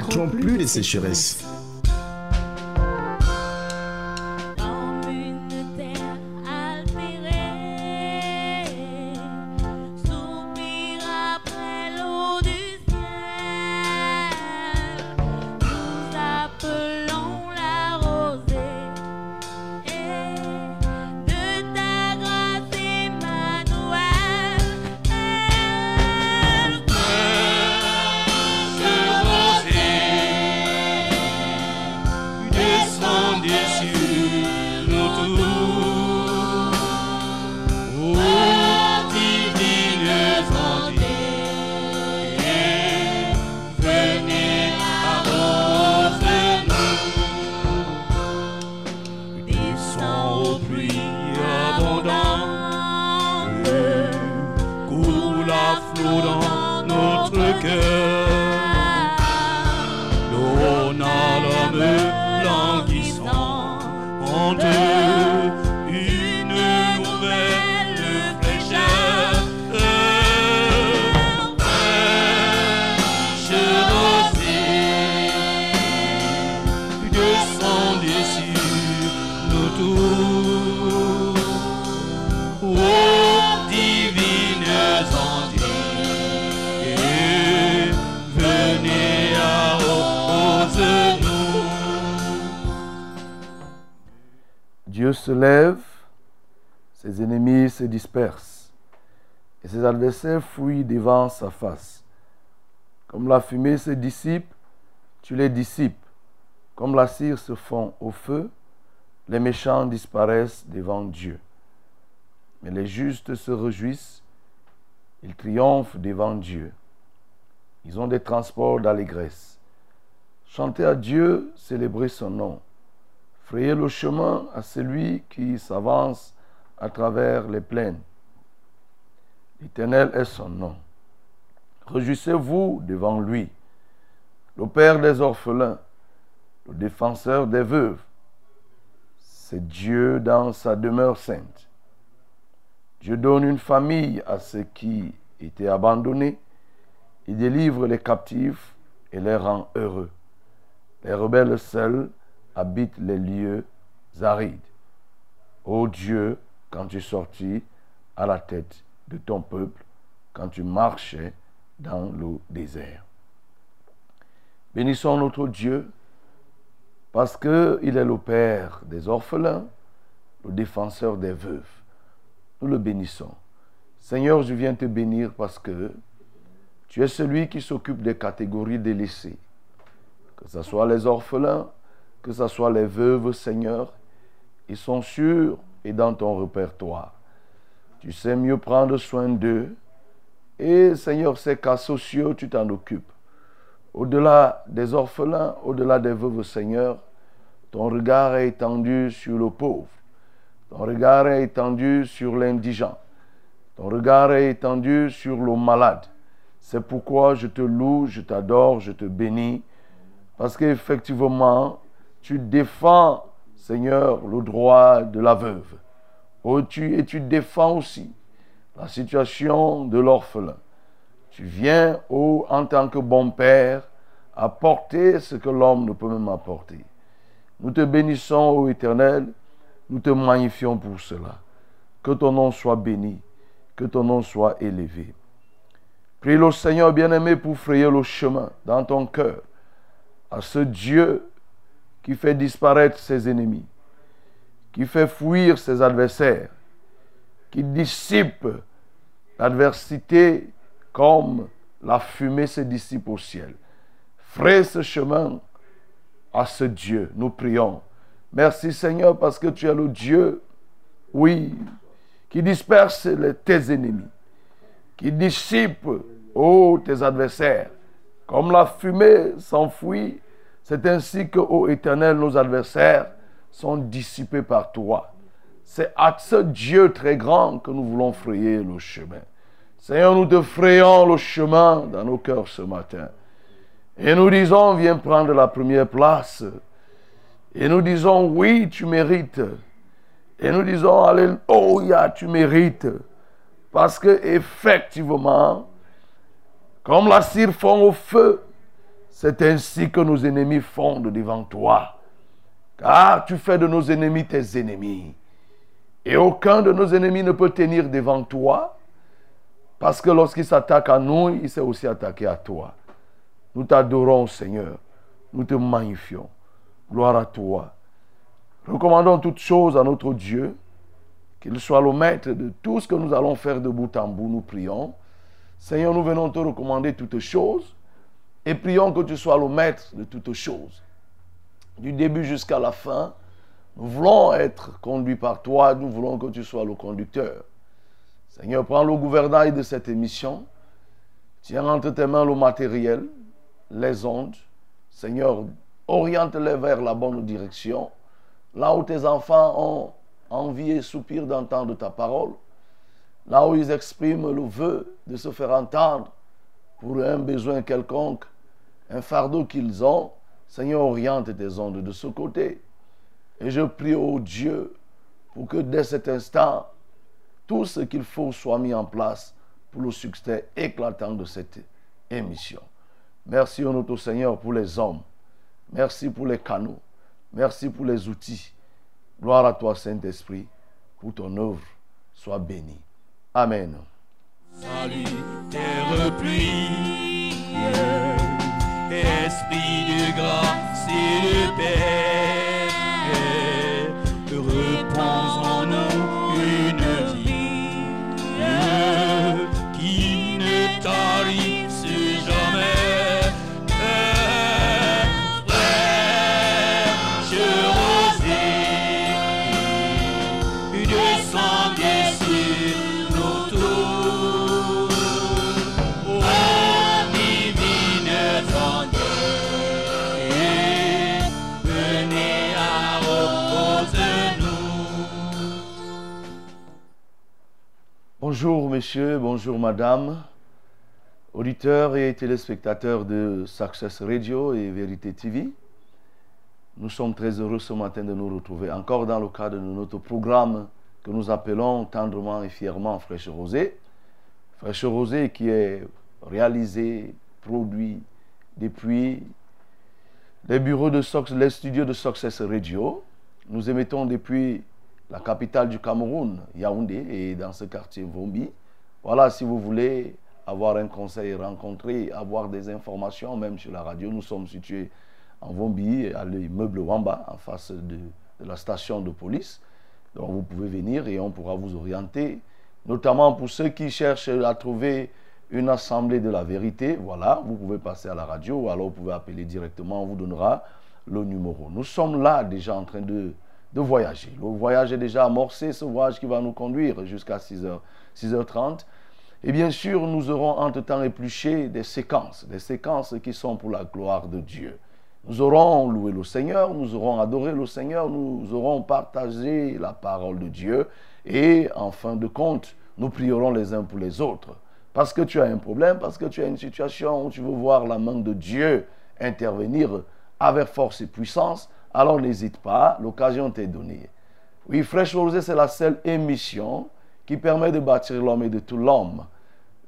connaîtront plus de sécheresse. Adversaires fuient devant sa face. Comme la fumée se dissipe, tu les dissipes. Comme la cire se fond au feu, les méchants disparaissent devant Dieu. Mais les justes se réjouissent, ils triomphent devant Dieu. Ils ont des transports d'allégresse. Chantez à Dieu, célébrez son nom. Frayez le chemin à celui qui s'avance à travers les plaines. L'Éternel est son nom. Réjouissez-vous devant lui, le Père des orphelins, le défenseur des veuves. C'est Dieu dans sa demeure sainte. Dieu donne une famille à ceux qui étaient abandonnés. Il délivre les captifs et les rend heureux. Les rebelles seuls habite les lieux arides. Ô Dieu, quand tu sortis à la tête de ton peuple, quand tu marchais dans le désert. Bénissons notre Dieu parce qu'il est le Père des orphelins, le défenseur des veuves. Nous le bénissons. Seigneur, je viens te bénir parce que tu es celui qui s'occupe des catégories délaissées, que ce soit les orphelins, que ce soit les veuves, Seigneur, ils sont sûrs et dans ton répertoire. Tu sais mieux prendre soin d'eux. Et Seigneur, ces cas sociaux, tu t'en occupes. Au-delà des orphelins, au-delà des veuves, Seigneur, ton regard est étendu sur le pauvre. Ton regard est étendu sur l'indigent. Ton regard est étendu sur le malade. C'est pourquoi je te loue, je t'adore, je te bénis. Parce qu'effectivement, tu défends, Seigneur, le droit de la veuve. Oh, tu, et tu défends aussi la situation de l'orphelin. Tu viens, oh, en tant que bon Père, apporter ce que l'homme ne peut même apporter. Nous te bénissons, ô Éternel, nous te magnifions pour cela. Que ton nom soit béni, que ton nom soit élevé. Prie le Seigneur bien-aimé pour frayer le chemin dans ton cœur à ce Dieu qui fait disparaître ses ennemis, qui fait fuir ses adversaires, qui dissipe l'adversité comme la fumée se dissipe au ciel. Fraye ce chemin à ce Dieu, nous prions. Merci Seigneur parce que tu es le Dieu, oui, qui disperse tes ennemis, qui dissipe, oh, tes adversaires, Comme la fumée s'enfuit, c'est ainsi que, ô Éternel, nos adversaires sont dissipés par toi. C'est à ce Dieu très grand que nous voulons frayer le chemin. Seigneur, nous te frayons le chemin dans nos cœurs ce matin. Et nous disons, viens prendre la première place. Et nous disons, oui, tu mérites. Et nous disons, Alléluia, tu mérites. Parce que effectivement, comme la cire fond au feu, c'est ainsi que nos ennemis fondent devant toi. Car tu fais de nos ennemis tes ennemis. Et aucun de nos ennemis ne peut tenir devant toi. Parce que lorsqu'il s'attaque à nous, il s'est aussi attaqué à toi. Nous t'adorons, Seigneur. Nous te magnifions. Gloire à toi. Recommandons toutes choses à notre Dieu. Qu'il soit le maître de tout ce que nous allons faire de bout en bout. Nous prions. Seigneur, nous venons te recommander toutes choses. Et prions que tu sois le maître de toutes choses. Du début jusqu'à la fin. Nous voulons être conduits par toi. Nous voulons que tu sois le conducteur. Seigneur, prends le gouvernail de cette émission. Tiens entre tes mains le matériel, les ondes. Seigneur, oriente-les vers la bonne direction. Là où tes enfants ont envie et soupir d'entendre ta parole. Là où ils expriment le vœu de se faire entendre pour un besoin quelconque, un fardeau qu'ils ont. Seigneur, oriente tes ondes de ce côté. Et je prie au Dieu pour que dès cet instant, tout ce qu'il faut soit mis en place pour le succès éclatant de cette émission. Merci, au notre Seigneur, pour les hommes. Merci pour les canaux. Merci pour les outils. Gloire à toi, Saint-Esprit, pour ton œuvre. Sois béni. Amen. Salut, pluie, esprit de grâce et de paix. Bonjour messieurs, bonjour madame, auditeurs et téléspectateurs de Success Radio et Vérité TV. Nous sommes très heureux ce matin de nous retrouver encore dans le cadre de notre programme que nous appelons tendrement et fièrement Fraîche Rosée. Fraîche Rosée qui est réalisé, produit depuis les bureaux de les studios de Success Radio. Nous émettons depuis la capitale du Cameroun, Yaoundé, et dans ce quartier Vombi. Voilà, si vous voulez avoir un conseil, rencontrer, avoir des informations, même sur la radio, nous sommes situés en Vombi, à l'immeuble Wamba, en face de, la station de police. Donc vous pouvez venir et on pourra vous orienter, notamment pour ceux qui cherchent à trouver une assemblée de la vérité. Voilà, vous pouvez passer à la radio ou alors vous pouvez appeler directement, on vous donnera le numéro. Nous sommes là déjà en train de de voyager. Le voyage est déjà amorcé, ce voyage qui va nous conduire jusqu'à 6h, 6h30. Et bien sûr, nous aurons entre-temps épluché des séquences, des séquences qui sont pour la gloire de Dieu. Nous aurons loué le Seigneur, nous aurons adoré le Seigneur, nous aurons partagé la parole de Dieu et en fin de compte, nous prierons les uns pour les autres. Parce que tu as un problème, parce que tu as une situation où tu veux voir la main de Dieu intervenir avec force et puissance, alors n'hésite pas, l'occasion t'est donnée. Oui, Fresh Rosé, c'est la seule émission qui permet de bâtir l'homme et de tout l'homme.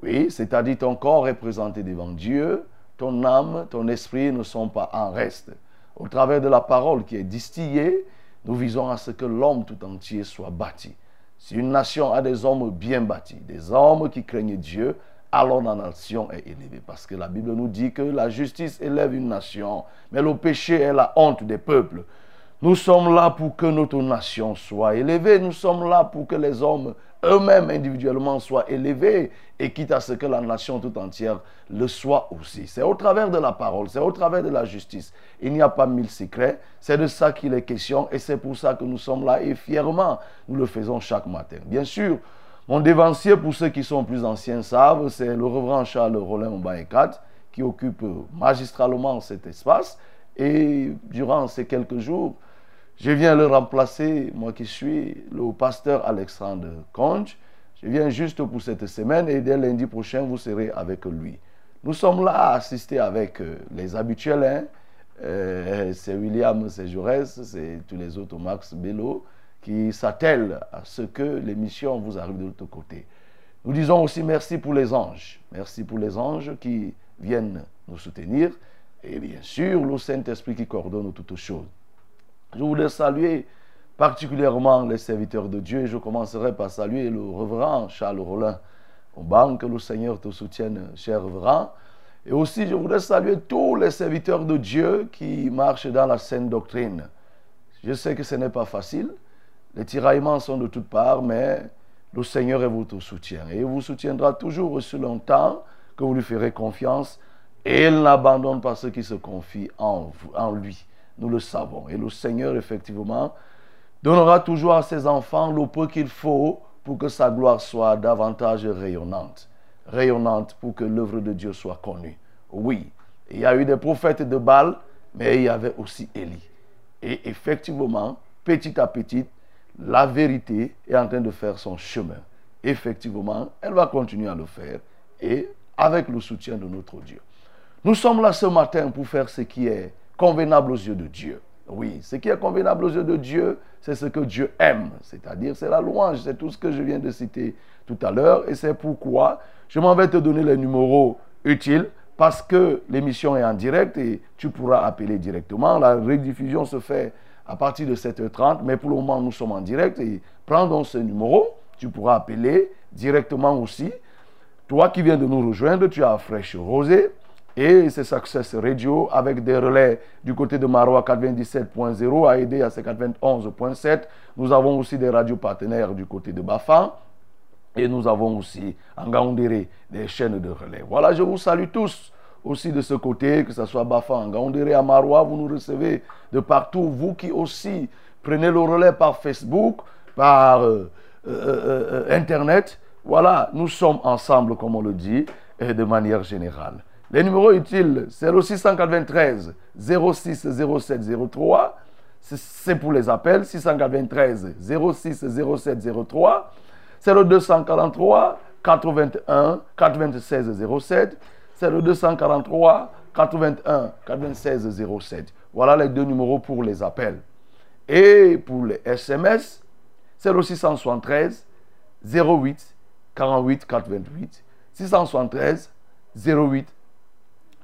Oui, c'est-à-dire ton corps est présenté devant Dieu, ton âme, ton esprit ne sont pas en reste. Au travers de la parole qui est distillée, nous visons à ce que l'homme tout entier soit bâti. Si une nation a des hommes bien bâtis, des hommes qui craignent Dieu, alors la nation est élevée. Parce que la Bible nous dit que la justice élève une nation, mais le péché est la honte des peuples. Nous sommes là pour que notre nation soit élevée. Nous sommes là pour que les hommes eux-mêmes individuellement soient élevés et quitte à ce que la nation tout entière le soit aussi. C'est au travers de la parole, c'est au travers de la justice. Il n'y a pas mille secrets, c'est de ça qu'il est question et c'est pour ça que nous sommes là et fièrement nous le faisons chaque matin. Bien sûr, mon dévancier, pour ceux qui sont plus anciens savent, c'est le reverend Charles Rollin Mbaïkat, qui occupe magistralement cet espace. Et durant ces quelques jours, je viens le remplacer, moi qui suis le pasteur Alexandre Conge. Je viens juste pour cette semaine et dès lundi prochain, vous serez avec lui. Nous sommes là à assister avec euh, les habituels. hein. Euh, c'est William, c'est Jaurès, c'est tous les autres, Max Bello, qui s'attellent à ce que l'émission vous arrive de l'autre côté. Nous disons aussi merci pour les anges. Merci pour les anges qui viennent nous soutenir. Et bien sûr, le Saint-Esprit qui coordonne toutes choses. Je voudrais saluer particulièrement les serviteurs de Dieu. Je commencerai par saluer le révérend Charles Rollin. Au banc, que le Seigneur te soutienne, cher révérend. Et aussi, je voudrais saluer tous les serviteurs de Dieu qui marchent dans la saine doctrine. Je sais que ce n'est pas facile. Les tiraillements sont de toutes parts, mais le Seigneur est votre soutien. Et il vous soutiendra toujours aussi longtemps que vous lui ferez confiance. Et il n'abandonne pas ceux qui se confient en, en lui. Nous le savons. Et le Seigneur, effectivement, donnera toujours à ses enfants le peu qu'il faut pour que sa gloire soit davantage rayonnante. Rayonnante pour que l'œuvre de Dieu soit connue. Oui, il y a eu des prophètes de Baal, mais il y avait aussi Élie. Et effectivement, petit à petit, la vérité est en train de faire son chemin. Effectivement, elle va continuer à le faire et avec le soutien de notre Dieu. Nous sommes là ce matin pour faire ce qui est convenable aux yeux de Dieu. Oui, ce qui est convenable aux yeux de Dieu, c'est ce que Dieu aime. C'est-à-dire, c'est la louange, c'est tout ce que je viens de citer tout à l'heure. Et c'est pourquoi je m'en vais te donner les numéros utiles parce que l'émission est en direct et tu pourras appeler directement. La rediffusion se fait à partir de 7h30, mais pour le moment, nous sommes en direct prends donc ce numéro. Tu pourras appeler directement aussi. Toi qui viens de nous rejoindre, tu as Fraîche Rosée et c'est Success Radio avec des relais du côté de Marois 97.0 à aider à 91.7. Nous avons aussi des radios partenaires du côté de Bafan et nous avons aussi en Gaoundéré des chaînes de relais. Voilà, je vous salue tous aussi de ce côté, que ce soit Bafan, Gaoundéré, à Marois, vous nous recevez de partout. Vous qui aussi prenez le relais par Facebook, par euh, euh, euh, Internet, voilà, nous sommes ensemble, comme on le dit, de manière générale. Les numéros utiles, c'est le 693 06 07 03. C'est- pour les appels. 693 06 07 03. C'est le 243 81 96 07. C'est le 243 81 96 07. Voilà les deux numéros pour les appels. Et pour les SMS, c'est le 673 08 48 428. 673 08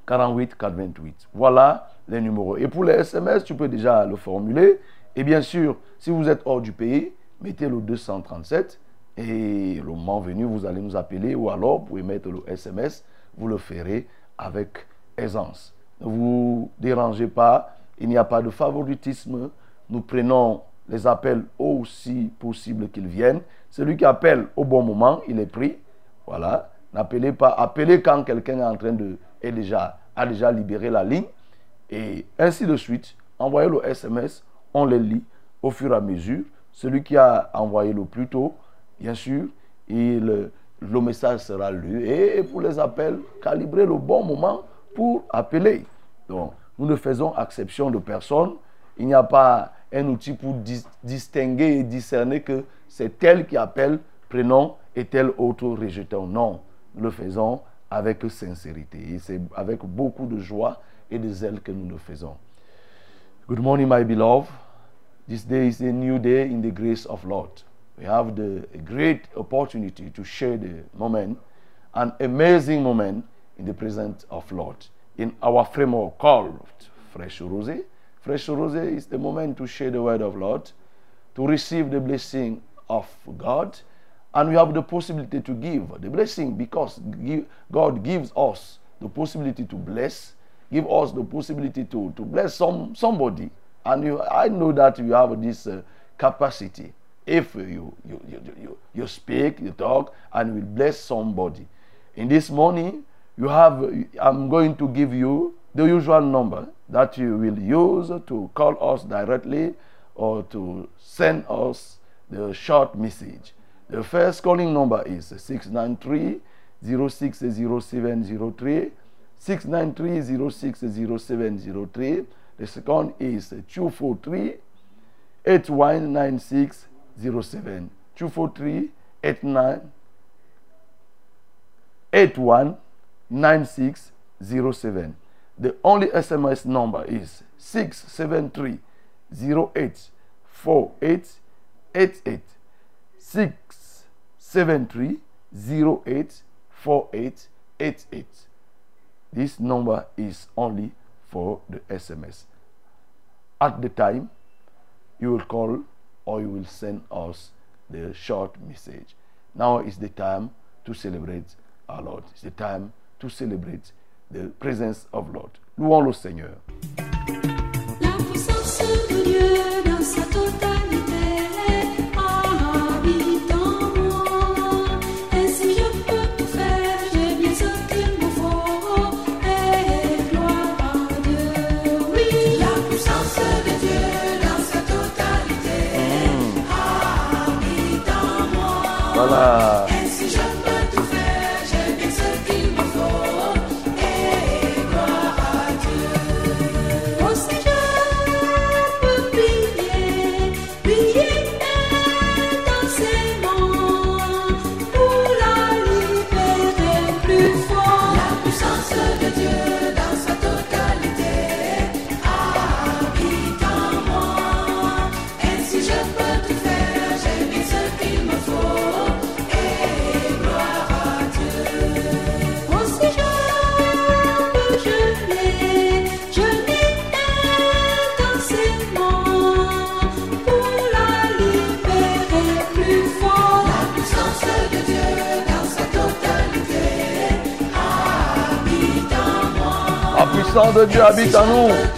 48 428. Voilà les numéros. Et pour les SMS, tu peux déjà le formuler. Et bien sûr, si vous êtes hors du pays, mettez le 237 et le moment venu, vous allez nous appeler ou alors vous pouvez mettre le SMS, vous le ferez avec aisance. Ne vous dérangez pas, il n'y a pas de favoritisme. Nous prenons les appels aussi possible qu'ils viennent. Celui qui appelle au bon moment, il est pris. Voilà. N'appelez pas. Appelez quand quelqu'un est en train de. Est déjà, a déjà libéré la ligne. Et ainsi de suite. Envoyez le SMS. On les lit au fur et à mesure. Celui qui a envoyé le plus tôt, bien sûr, il, le message sera lu. Et pour les appels, calibrez le bon moment pour appeler. Donc, nous ne faisons exception de personne. Il n'y a pas un outil pour dis- distinguer et discerner que c'est tel qui appelle, prenons, et tel autre rejetons. Non, nous le faisons avec sincérité. Et c'est avec beaucoup de joie et de zèle que nous le faisons. Good morning, my beloved. This day is a new day in the grace of Lord. We have the great opportunity to share the moment, an amazing moment in the presence of Lord. In our framework called Fresh Rose. Fresh Rose is the moment to share the word of Lord, to receive the blessing of God, and we have the possibility to give the blessing because God gives us the possibility to bless, give us the possibility to, to bless some somebody. And you, I know that you have this uh, capacity if you, you, you, you, you speak, you talk, and will bless somebody. In this morning, you have, I'm going to give you the usual number that you will use to call us directly or to send us the short message. The first calling number is 693 060703. 693 060703. The second is 243 8196 07 243 89 8196 07. The only SMS number is 673 08 48 88. 673 08 48 88. This number is only for the SMS. At the time, you will call or you will send us the short message. Now is the time to celebrate our Lord. It's the time to celebrate the présence of Lord. Louons le Seigneur. La puissance de Dieu dans sa. 啊 coração do diabo está num.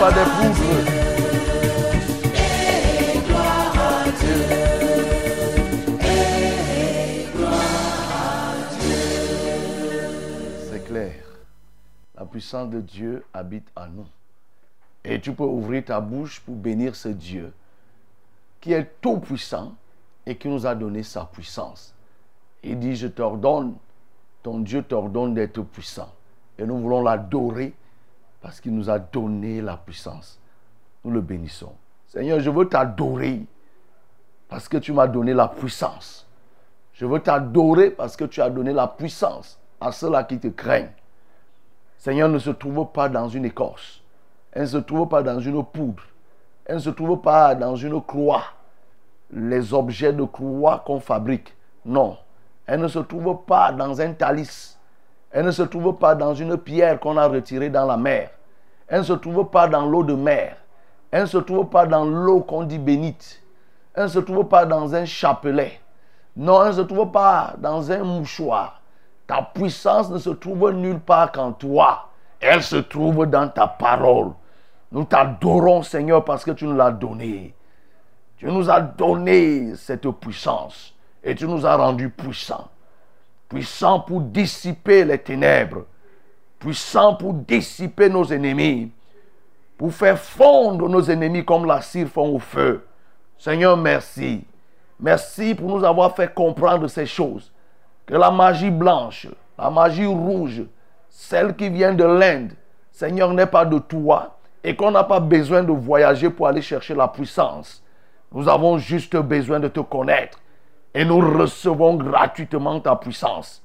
pas des. La puissance de Dieu habite en nous. Et tu peux ouvrir ta bouche pour bénir ce Dieu qui est tout puissant et qui nous a donné sa puissance. Il dit, je t'ordonne, ton Dieu t'ordonne d'être puissant. Et nous voulons l'adorer parce qu'il nous a donné la puissance. Nous le bénissons. Seigneur, je veux t'adorer parce que tu m'as donné la puissance. Je veux t'adorer parce que tu as donné la puissance à ceux-là qui te craignent. Seigneur ne se trouve pas dans une écorce. Elle ne se trouve pas dans une poudre. Elle ne se trouve pas dans une croix. Les objets de croix qu'on fabrique. Non. Elle ne se trouve pas dans un talis. Elle ne se trouve pas dans une pierre qu'on a retirée dans la mer. Elle ne se trouve pas dans l'eau de mer. Elle ne se trouve pas dans l'eau qu'on dit bénite. Elle ne se trouve pas dans un chapelet. Non, elle ne se trouve pas dans un mouchoir. Ta puissance ne se trouve nulle part qu'en toi. Elle se trouve dans ta parole. Nous t'adorons, Seigneur, parce que tu nous l'as donné. Tu nous as donné cette puissance et tu nous as rendus puissants. Puissants pour dissiper les ténèbres. Puissants pour dissiper nos ennemis. Pour faire fondre nos ennemis comme la cire fond au feu. Seigneur, merci. Merci pour nous avoir fait comprendre ces choses. Que la magie blanche, la magie rouge, celle qui vient de l'Inde, Seigneur, n'est pas de toi et qu'on n'a pas besoin de voyager pour aller chercher la puissance. Nous avons juste besoin de te connaître et nous recevons gratuitement ta puissance.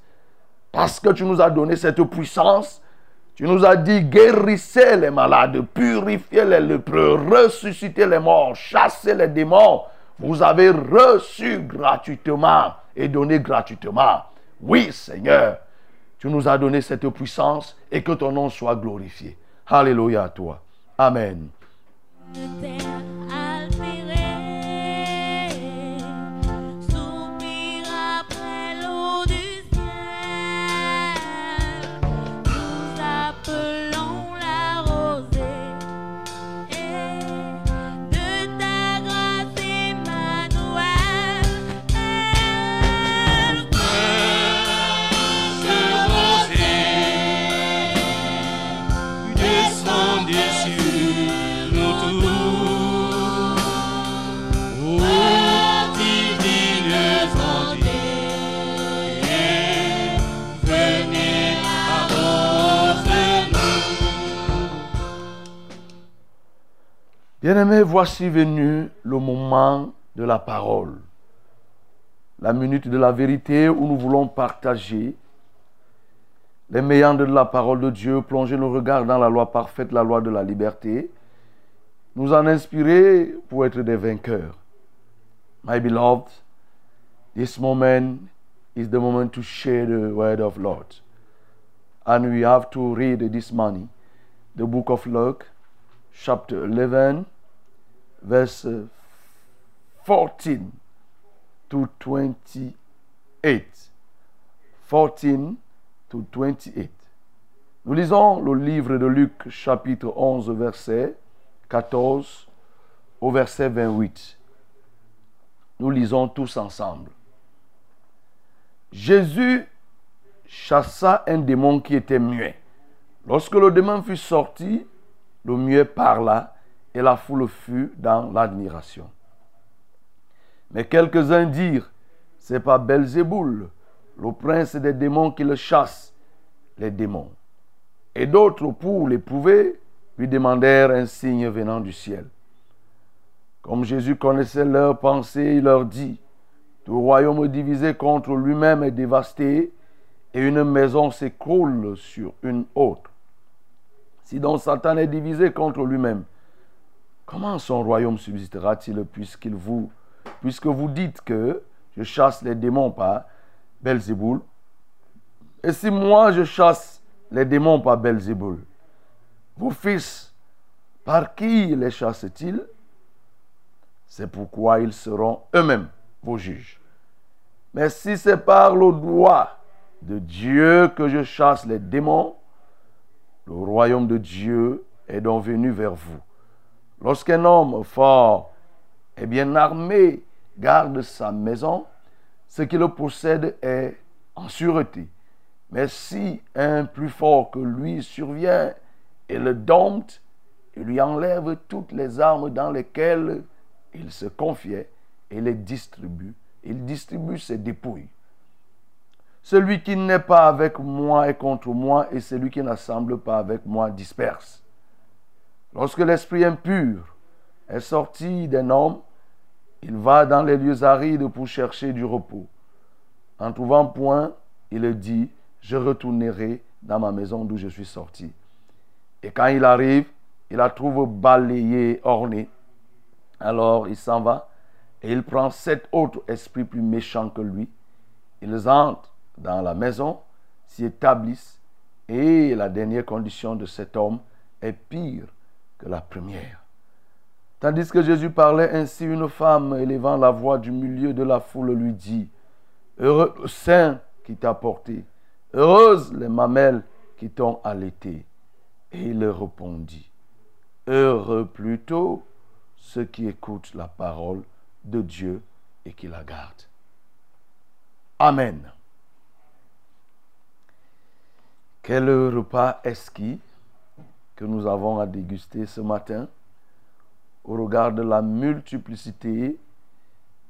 Parce que tu nous as donné cette puissance, tu nous as dit guérissez les malades, purifiez les lépreux, ressuscitez les morts, chassez les démons. Vous avez reçu gratuitement et donné gratuitement. Oui, Seigneur, tu nous as donné cette puissance et que ton nom soit glorifié. Alléluia à toi. Amen. Bien-aimés, voici venu le moment de la parole. La minute de la vérité où nous voulons partager les méandres de la parole de Dieu, plonger nos regards dans la loi parfaite, la loi de la liberté, nous en inspirer pour être des vainqueurs. My beloved, this moment is the moment to share the word of Lord. And we have to read this morning the book of Luke, chapter 11, verse 14 to 28. 14 to 28. Nous lisons le livre de Luc, chapitre 11, verset 14 au verset 28. Nous lisons tous ensemble. Jésus chassa un démon qui était muet. Lorsque le démon fut sorti, le muet parla et la foule fut dans l'admiration. Mais quelques-uns dirent, c'est pas Belzéboul, le prince des démons qui le chasse, les démons. Et d'autres, pour l'éprouver, lui demandèrent un signe venant du ciel. Comme Jésus connaissait leurs pensées, il leur dit, tout royaume divisé contre lui-même est dévasté, et une maison s'écroule sur une autre. Si donc Satan est divisé contre lui-même, comment son royaume subsistera-t-il puisqu'il vous, puisque vous dites que je chasse les démons par Belzéboul? Et si moi je chasse les démons par Belzéboul, vos fils, par qui les chassent-ils? C'est pourquoi ils seront eux-mêmes vos juges. Mais si c'est par le doigt de Dieu que je chasse les démons, le royaume de Dieu est donc venu vers vous. Lorsqu'un homme fort et bien armé garde sa maison, ce qui le possède est en sûreté. Mais si un plus fort que lui survient et le dompte, il lui enlève toutes les armes dans lesquelles il se confiait et les distribue. Il distribue ses dépouilles. Celui qui n'est pas avec moi est contre moi, et celui qui n'assemble pas avec moi disperse. Lorsque l'esprit impur est sorti d'un homme, il va dans les lieux arides pour chercher du repos. En trouvant point, il dit, je retournerai dans ma maison d'où je suis sorti. Et quand il arrive, il la trouve balayée, ornée. Alors il s'en va et il prend sept autres esprits plus méchants que lui. Ils entrent dans la maison, s'y établissent et la dernière condition de cet homme est pire que la première. Tandis que Jésus parlait ainsi, une femme élevant la voix du milieu de la foule lui dit, Heureux le qui t'a porté, heureuses les mamelles qui t'ont allaité. Et il répondit, Heureux plutôt ceux qui écoutent la parole de Dieu et qui la gardent. Amen. Quel repas exquis que nous avons à déguster ce matin au regard de la multiplicité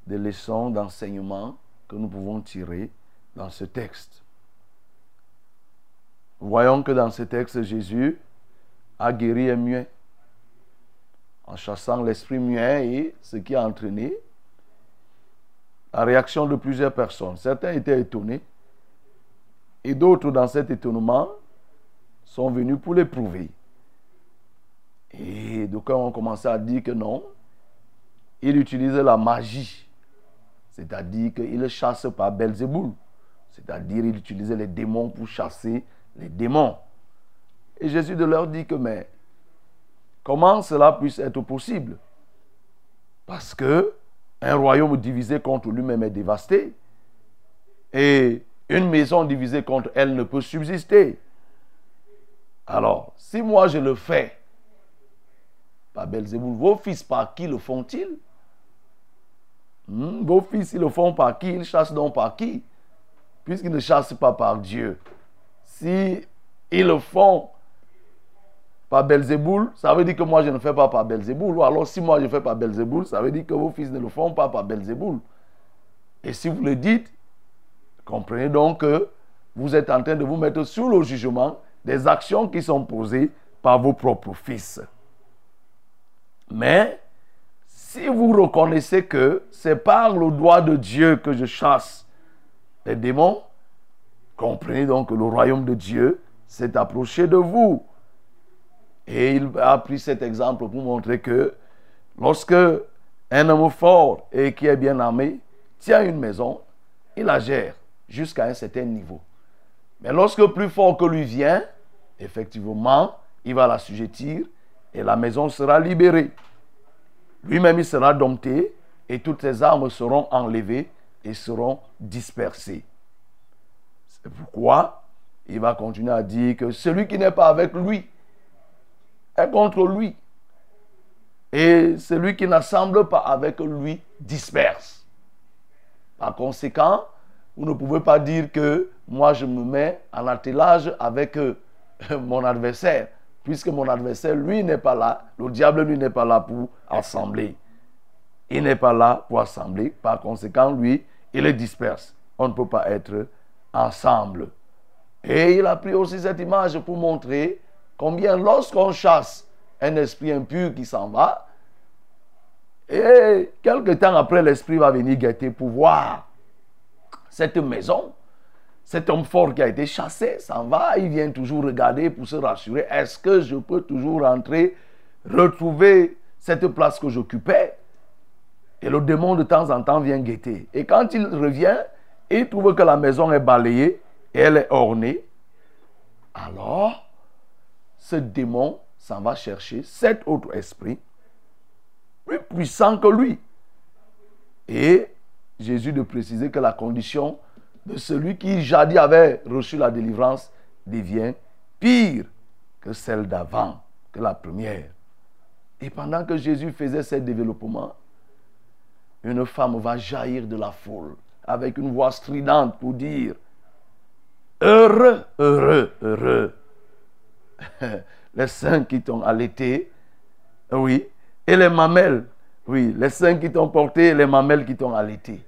des leçons d'enseignement que nous pouvons tirer dans ce texte. Voyons que dans ce texte, Jésus a guéri un muet en chassant l'esprit muet et ce qui a entraîné la réaction de plusieurs personnes. Certains étaient étonnés et d'autres dans cet étonnement sont venus pour l'éprouver. Et d'aucuns ont commencé à dire que non, il utilise la magie, c'est-à-dire qu'il chasse par Belzéboul, c'est-à-dire il utilisait les démons pour chasser les démons. Et Jésus de leur dit que mais comment cela puisse être possible? Parce que un royaume divisé contre lui-même est dévasté et une maison divisée contre elle ne peut subsister. Alors, si moi je le fais par Belzéboul, vos fils par qui le font-ils? Hmm, Vos fils, ils le font par qui? Ils chassent donc par qui? Puisqu'ils ne chassent pas par Dieu. Si ils le font par Belzéboul, ça veut dire que moi je ne fais pas par Belzéboul. Ou alors si moi je fais par Belzéboul, ça veut dire que vos fils ne le font pas par Belzéboul. Et si vous le dites, comprenez donc que vous êtes en train de vous mettre sous le jugement des actions qui sont posées par vos propres fils. Mais si vous reconnaissez que c'est par le doigt de Dieu que je chasse les démons, comprenez donc que le royaume de Dieu s'est approché de vous. Et il a pris cet exemple pour montrer que lorsque un homme fort et qui est bien armé tient une maison, il la gère jusqu'à un certain niveau. Mais lorsque plus fort que lui vient, effectivement, il va l'assujettir et la maison sera libérée. Lui-même, il sera dompté et toutes ses armes seront enlevées et seront dispersées. C'est pourquoi il va continuer à dire que celui qui n'est pas avec lui est contre lui. Et celui qui n'assemble pas avec lui disperse. Par conséquent, vous ne pouvez pas dire que moi je me mets en attelage avec euh, mon adversaire, puisque mon adversaire, lui, n'est pas là. Le diable, lui, n'est pas là pour assembler. Il n'est pas là pour assembler. Par conséquent, lui, il les disperse. On ne peut pas être ensemble. Et il a pris aussi cette image pour montrer combien lorsqu'on chasse un esprit impur qui s'en va, et quelque temps après, l'esprit va venir guetter pour voir cette maison. Cet homme fort qui a été chassé s'en va, il vient toujours regarder pour se rassurer. Est-ce que je peux toujours rentrer, retrouver cette place que j'occupais? Et le démon de temps en temps vient guetter. Et quand il revient, il trouve que la maison est balayée et elle est ornée. Alors, ce démon s'en va chercher sept autres esprits plus puissants que lui. Et Jésus de préciser que la condition de celui qui jadis avait reçu la délivrance devient pire que celle d'avant, que la première. Et pendant que Jésus faisait ce développement, une femme va jaillir de la foule avec une voix stridente pour dire Heureux, heureux, heureux. les seins qui t'ont allaité, oui, et les mamelles, oui, les seins qui t'ont porté et les mamelles qui t'ont allaité.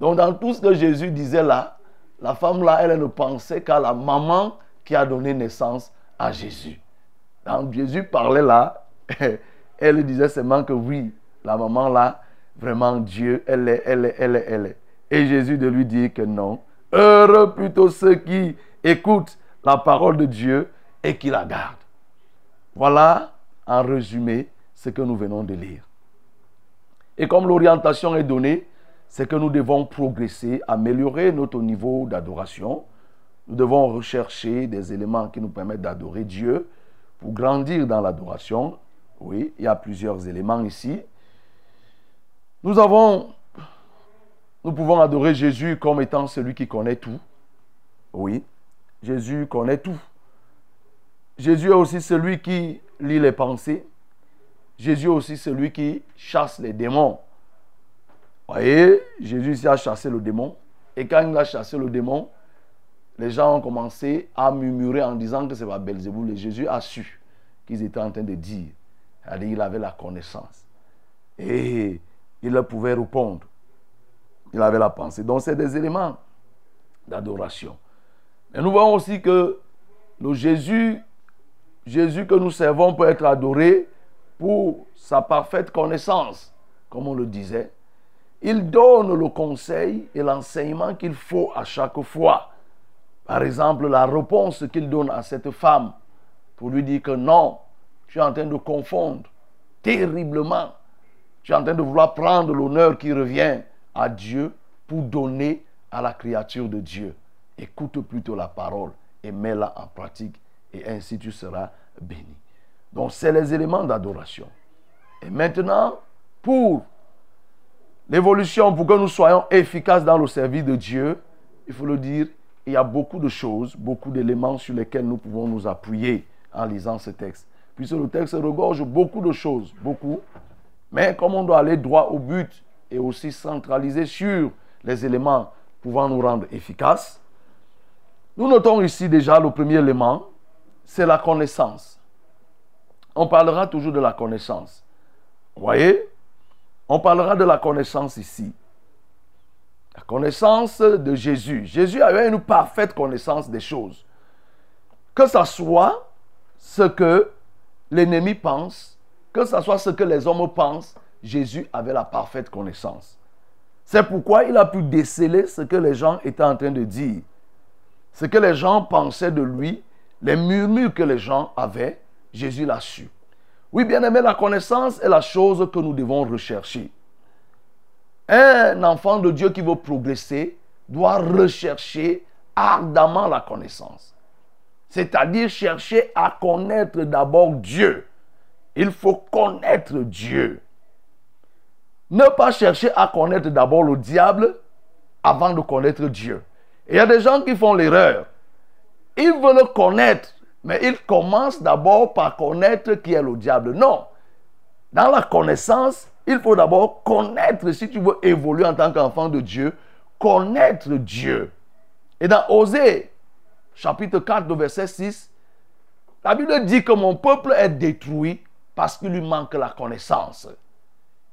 Donc dans tout ce que Jésus disait là, la femme là, elle ne pensait qu'à la maman qui a donné naissance à Jésus. Quand Jésus parlait là, elle disait seulement que oui, la maman là, vraiment Dieu, elle est, elle est, elle est, elle est. Et Jésus de lui dire que non. Heureux plutôt ceux qui écoutent la parole de Dieu et qui la gardent. Voilà, en résumé, ce que nous venons de lire. Et comme l'orientation est donnée, c'est que nous devons progresser, améliorer notre niveau d'adoration. Nous devons rechercher des éléments qui nous permettent d'adorer Dieu pour grandir dans l'adoration. Oui, il y a plusieurs éléments ici. Nous avons, nous pouvons adorer Jésus comme étant celui qui connaît tout. Oui, Jésus connaît tout. Jésus est aussi celui qui lit les pensées. Jésus est aussi celui qui chasse les démons. Voyez, Jésus a chassé le démon. Et quand il a chassé le démon, les gens ont commencé à murmurer en disant que c'est pas Belzéboul. Et Jésus a su qu'ils étaient en train de dire. C'est-à-dire avait la connaissance. Et il pouvait répondre. Il avait la pensée. Donc c'est des éléments d'adoration. Mais nous voyons aussi que le Jésus, Jésus que nous servons peut être adoré pour sa parfaite connaissance, comme on le disait. Il donne le conseil et l'enseignement qu'il faut à chaque fois. Par exemple, la réponse qu'il donne à cette femme pour lui dire que non, tu es en train de confondre terriblement. Tu es en train de vouloir prendre l'honneur qui revient à Dieu pour donner à la créature de Dieu. Écoute plutôt la parole et mets-la en pratique et ainsi tu seras béni. Donc c'est les éléments d'adoration. Et maintenant, pour l'évolution, pour que nous soyons efficaces dans le service de Dieu, il faut le dire, il y a beaucoup de choses, beaucoup d'éléments sur lesquels nous pouvons nous appuyer en lisant ce texte. Puisque le texte regorge beaucoup de choses, beaucoup. Mais comme on doit aller droit au but et aussi centraliser sur les éléments pouvant nous rendre efficaces, nous notons ici déjà le premier élément, c'est la connaissance. On parlera toujours de la connaissance. Vous voyez? On parlera de la connaissance ici. La connaissance de Jésus. Jésus avait une parfaite connaissance des choses. Que ce soit ce que l'ennemi pense, que ce soit ce que les hommes pensent, Jésus avait la parfaite connaissance. C'est pourquoi il a pu déceler ce que les gens étaient en train de dire, ce que les gens pensaient de lui, les murmures que les gens avaient, Jésus l'a su. Oui, bien aimé, la connaissance est la chose que nous devons rechercher. Un enfant de Dieu qui veut progresser doit rechercher ardemment la connaissance. C'est-à-dire chercher à connaître d'abord Dieu. Il faut connaître Dieu. Ne pas chercher à connaître d'abord le diable avant de connaître Dieu. Il y a des gens qui font l'erreur. Ils veulent connaître, mais ils commencent d'abord par connaître qui est le diable. Non. Dans la connaissance, il faut d'abord connaître, si tu veux évoluer en tant qu'enfant de Dieu, connaître Dieu. Et dans Osée, chapitre 4, verset 6, la Bible dit que mon peuple est détruit parce qu'il lui manque la connaissance.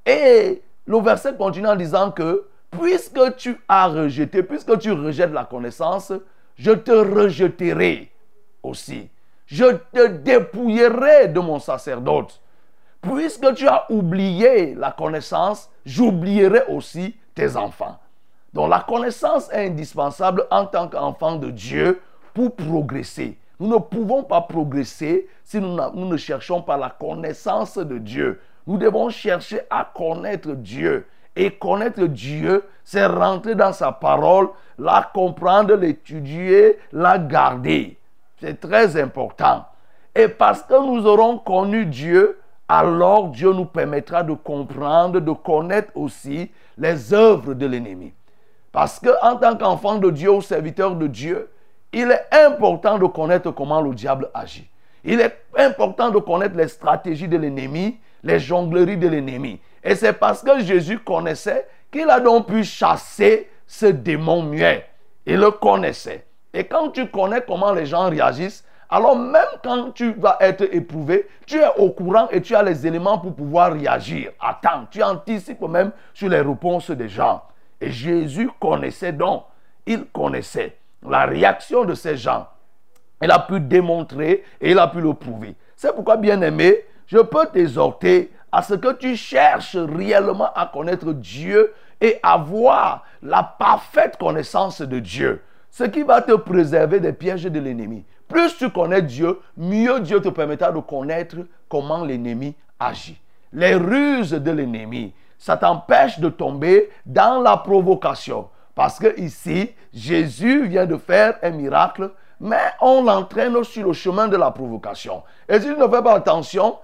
Et le verset continue en disant que puisque tu as rejeté, puisque tu rejettes la connaissance, je te rejeterai aussi. Je te dépouillerai de mon sacerdoce. Puisque tu as oublié la connaissance, j'oublierai aussi tes enfants. Donc la connaissance est indispensable en tant qu'enfant de Dieu pour progresser. Nous ne pouvons pas progresser si nous, nous ne cherchons pas la connaissance de Dieu. Nous devons chercher à connaître Dieu. Et connaître Dieu, c'est rentrer dans sa parole, la comprendre, l'étudier, la garder. C'est très important. Et parce que nous aurons connu Dieu, alors Dieu nous permettra de comprendre, de connaître aussi les œuvres de l'ennemi. Parce que en tant qu'enfant de Dieu ou serviteur de Dieu, il est important de connaître comment le diable agit. Il est important de connaître les stratégies de l'ennemi, les jongleries de l'ennemi. Et c'est parce que Jésus connaissait qu'il a donc pu chasser ce démon muet. Il le connaissait. Et quand tu connais comment les gens réagissent, alors même quand tu vas être éprouvé, tu es au courant et tu as les éléments pour pouvoir réagir. Attends, tu anticipes même sur les réponses des gens. Et Jésus connaissait donc, il connaissait la réaction de ces gens. Il a pu démontrer et il a pu le prouver. C'est pourquoi, bien-aimé, je peux t'exhorter à ce que tu cherches réellement à connaître Dieu et avoir la parfaite connaissance de Dieu. Ce qui va te préserver des pièges de l'ennemi. Plus tu connais Dieu, mieux Dieu te permettra de connaître comment l'ennemi agit. Les ruses de l'ennemi, ça t'empêche de tomber dans la provocation. Parce que ici, Jésus vient de faire un miracle, mais on l'entraîne sur le chemin de la provocation. Et si tu ne fais pas attention,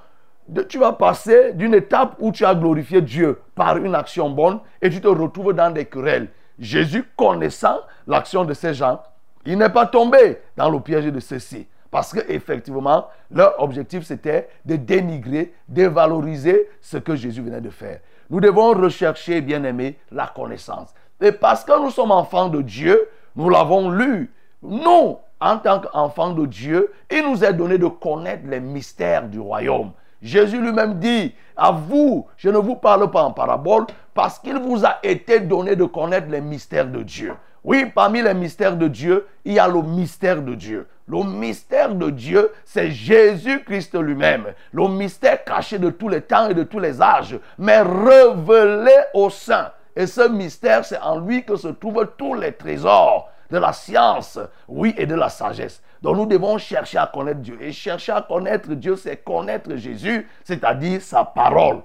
tu vas passer d'une étape où tu as glorifié Dieu par une action bonne et tu te retrouves dans des querelles. Jésus, connaissant l'action de ces gens, il n'est pas tombé dans le piège de ceux-ci. Parce qu'effectivement, leur objectif, c'était de dénigrer, dévaloriser ce que Jésus venait de faire. Nous devons rechercher, bien aimé, la connaissance. Et parce que nous sommes enfants de Dieu, nous l'avons lu. Nous, en tant qu'enfants de Dieu, il nous est donné de connaître les mystères du royaume. Jésus lui-même dit, à vous, je ne vous parle pas en parabole, parce qu'il vous a été donné de connaître les mystères de Dieu. Oui, parmi les mystères de Dieu, il y a le mystère de Dieu. Le mystère de Dieu, c'est Jésus-Christ lui-même. Le mystère caché de tous les temps et de tous les âges, mais révélé au sein. Et ce mystère, c'est en lui que se trouvent tous les trésors de la science, oui, et de la sagesse. Donc nous devons chercher à connaître Dieu. Et chercher à connaître Dieu, c'est connaître Jésus, c'est-à-dire sa parole.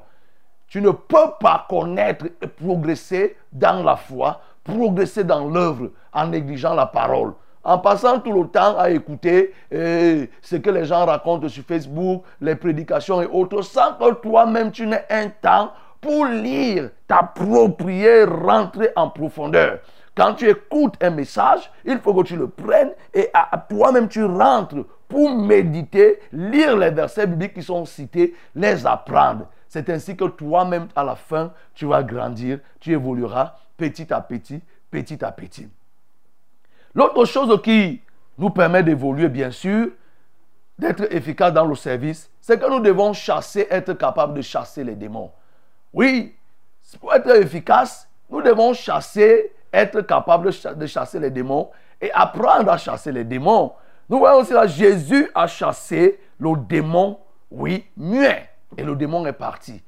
Tu ne peux pas connaître et progresser dans la foi, progresser dans l'œuvre en négligeant la parole. En passant tout le temps à écouter euh, ce que les gens racontent sur Facebook, les prédications et autres, sans que toi-même tu n'aies un temps pour lire, t'approprier, rentrer en profondeur. Quand tu écoutes un message, il faut que tu le prennes et toi-même tu rentres pour méditer, lire les versets bibliques qui sont cités, les apprendre. C'est ainsi que toi-même, à la fin, tu vas grandir, tu évolueras petit à petit, petit à petit. L'autre chose qui nous permet d'évoluer, bien sûr, d'être efficace dans le service, c'est que nous devons chasser, être capable de chasser les démons. Oui, pour être efficace, nous devons chasser, être capable de cha- de chasser les démons et apprendre à chasser les démons. Nous voyons aussi là, Jésus a chassé le démon, oui, muet. Et le démon est parti.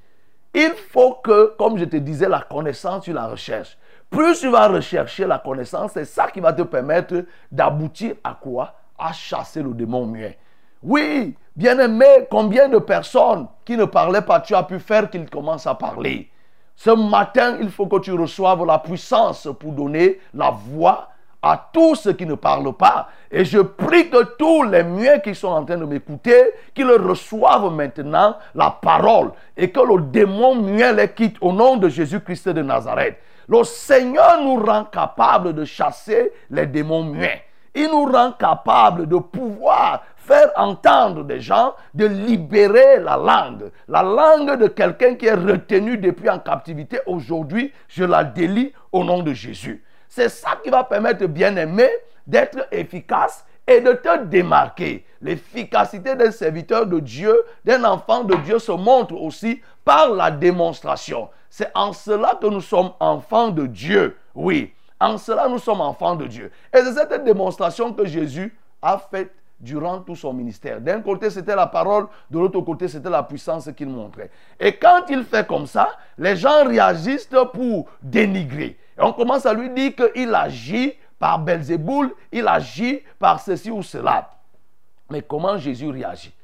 Il faut que, comme je te disais, la connaissance, tu la recherches. Plus tu vas rechercher la connaissance, c'est ça qui va te permettre d'aboutir à quoi? À chasser le démon muet. Oui, bien aimé, combien de personnes qui ne parlaient pas, tu as pu faire qu'ils commencent à parler? Ce matin, il faut que tu reçoives la puissance pour donner la voix à tous ceux qui ne parlent pas. Et je prie que tous les muets qui sont en train de m'écouter, qu'ils reçoivent maintenant la parole et que le démon muet les quitte au nom de Jésus-Christ de Nazareth. Le Seigneur nous rend capable de chasser les démons muets. Il nous rend capable de pouvoir faire entendre des gens, de libérer la langue. La langue de quelqu'un qui est retenu depuis en captivité, aujourd'hui, je la délie au nom de Jésus. C'est ça qui va permettre, bien aimé, d'être efficace et de te démarquer. L'efficacité d'un serviteur de Dieu, d'un enfant de Dieu se montre aussi par la démonstration. C'est en cela que nous sommes enfants de Dieu. Oui, en cela nous sommes enfants de Dieu. Et c'est cette démonstration que Jésus a faite durant tout son ministère. D'un côté, c'était la parole, de l'autre côté, c'était la puissance qu'il montrait. Et quand il fait comme ça, les gens réagissent pour dénigrer. Et on commence à lui dire qu'il agit par Belzéboul, il agit par ceci ou cela. Mais comment Jésus réagit?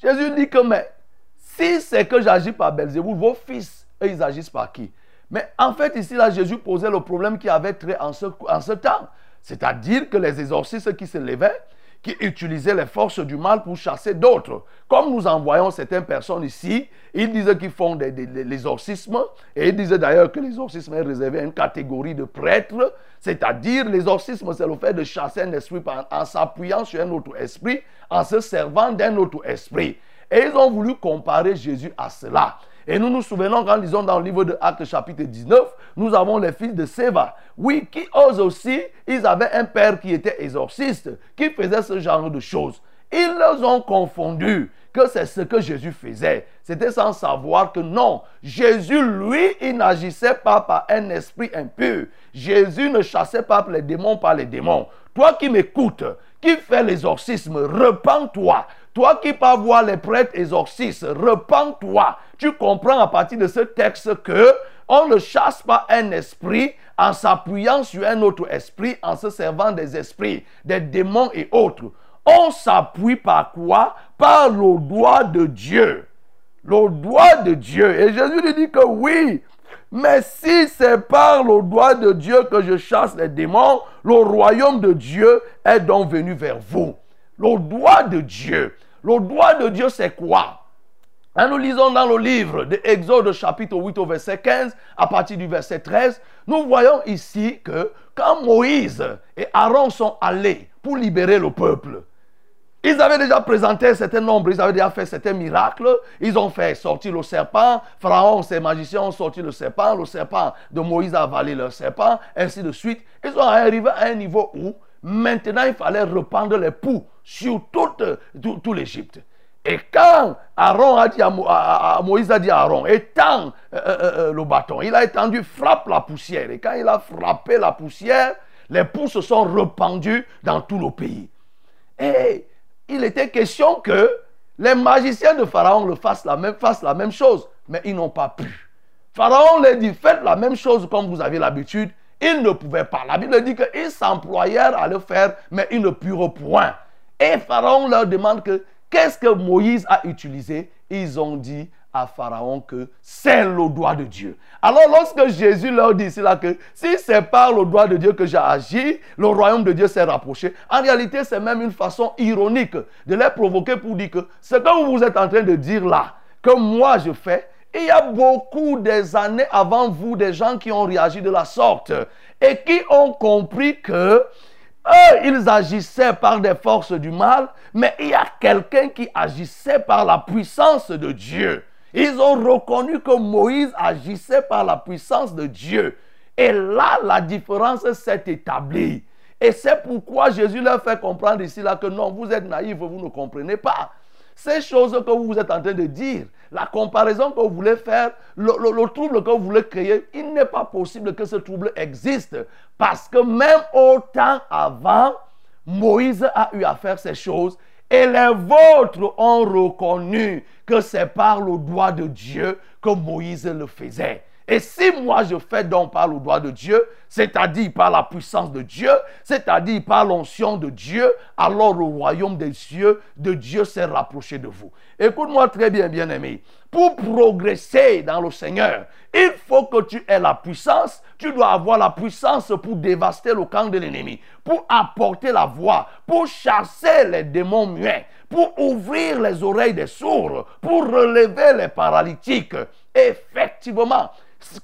Jésus dit que, mais si c'est que j'agis par Belzéboul, vos fils, eux, ils agissent par qui? Mais en fait, ici, là, Jésus posait le problème qui avait trait en ce, en ce temps. C'est-à-dire que les exorcistes qui se levaient, qui utilisaient les forces du mal pour chasser d'autres. Comme nous en voyons certaines personnes ici, ils disaient qu'ils font des, l'exorcisme, et ils disaient d'ailleurs que l'exorcisme est réservé à une catégorie de prêtres, c'est-à-dire l'exorcisme, c'est le fait de chasser un esprit en s'appuyant sur un autre esprit, en se servant d'un autre esprit. Et ils ont voulu comparer Jésus à cela. Et nous nous souvenons quand lisons dans le livre de Actes chapitre 19, nous avons les fils de Séva. Oui, qui eux aussi, ils avaient un père qui était exorciste, qui faisait ce genre de choses. Ils les ont confondus que c'est ce que Jésus faisait. C'était sans savoir que non, Jésus, lui, il n'agissait pas par un esprit impur. Jésus ne chassait pas les démons par les démons. Toi qui m'écoutes, qui fais l'exorcisme, repens-toi. Toi qui vas voir les prêtres exorcistes, repens-toi. Tu comprends à partir de ce texte que on ne chasse pas un esprit en s'appuyant sur un autre esprit, en se servant des esprits, des démons et autres. On s'appuie par quoi? Par le doigt de Dieu. Le doigt de Dieu. Et Jésus lui dit que oui, mais si c'est par le doigt de Dieu que je chasse les démons, le royaume de Dieu est donc venu vers vous. Le doigt de Dieu. Le doigt de Dieu, c'est quoi? Hein, nous lisons dans le livre de Exode chapitre 8 au verset 15, à partir du verset 13, nous voyons ici que quand Moïse et Aaron sont allés pour libérer le peuple, ils avaient déjà présenté un certain nombre, ils avaient déjà fait certains miracles, ils ont fait sortir le serpent, Pharaon, ses magiciens ont sorti le serpent, le serpent de Moïse a avalé le serpent, ainsi de suite. Ils sont arrivés à un niveau où maintenant il fallait rependre les poux sur toute, tout, tout l'Égypte. Et quand Aaron a dit à, Mo- à- à- à Moïse a dit à Aaron, étends euh, euh, euh, le bâton, il a étendu, frappe la poussière. Et quand il a frappé la poussière, les poux se sont rependus dans tout le pays. Et il était question que les magiciens de Pharaon le fassent la même, fassent la même chose, mais ils n'ont pas pu. Pharaon leur dit, faites la même chose comme vous avez l'habitude. Ils ne pouvaient pas. La Bible dit qu'ils s'employèrent à le faire, mais ils ne purent point. Et Pharaon leur demande que qu'est-ce que Moïse a utilisé? Ils ont dit à Pharaon que c'est le doigt de Dieu. Alors lorsque Jésus leur dit cela que si c'est par le doigt de Dieu que j'ai agi, le royaume de Dieu s'est rapproché, en réalité c'est même une façon ironique de les provoquer pour dire que ce que vous êtes en train de dire là, que moi je fais, il y a beaucoup des années avant vous des gens qui ont réagi de la sorte et qui ont compris que eux, ils agissaient par des forces du mal, mais il y a quelqu'un qui agissait par la puissance de Dieu. Ils ont reconnu que Moïse agissait par la puissance de Dieu. Et là, la différence s'est établie. Et c'est pourquoi Jésus leur fait comprendre ici là que non, vous êtes naïfs, vous ne comprenez pas. Ces choses que vous êtes en train de dire, la comparaison que vous voulez faire, le, le- le trouble que vous voulez créer, il n'est pas possible que ce trouble existe. Parce que même au temps avant, Moïse a eu à faire ces choses et les vôtres ont reconnu que c'est par le doigt de Dieu que Moïse le faisait. Et si moi je fais donc par le doigt de Dieu, c'est-à-dire par la puissance de Dieu, c'est-à-dire par l'onction de Dieu, alors le royaume des cieux de Dieu s'est rapproché de vous. Écoute-moi très bien, bien-aimé. Pour progresser dans le Seigneur, il faut que tu aies la puissance. Tu dois avoir la puissance pour dévaster le camp de l'ennemi, pour apporter la voix, pour chasser les démons muets, pour ouvrir les oreilles des sourds, pour relever les paralytiques. Effectivement,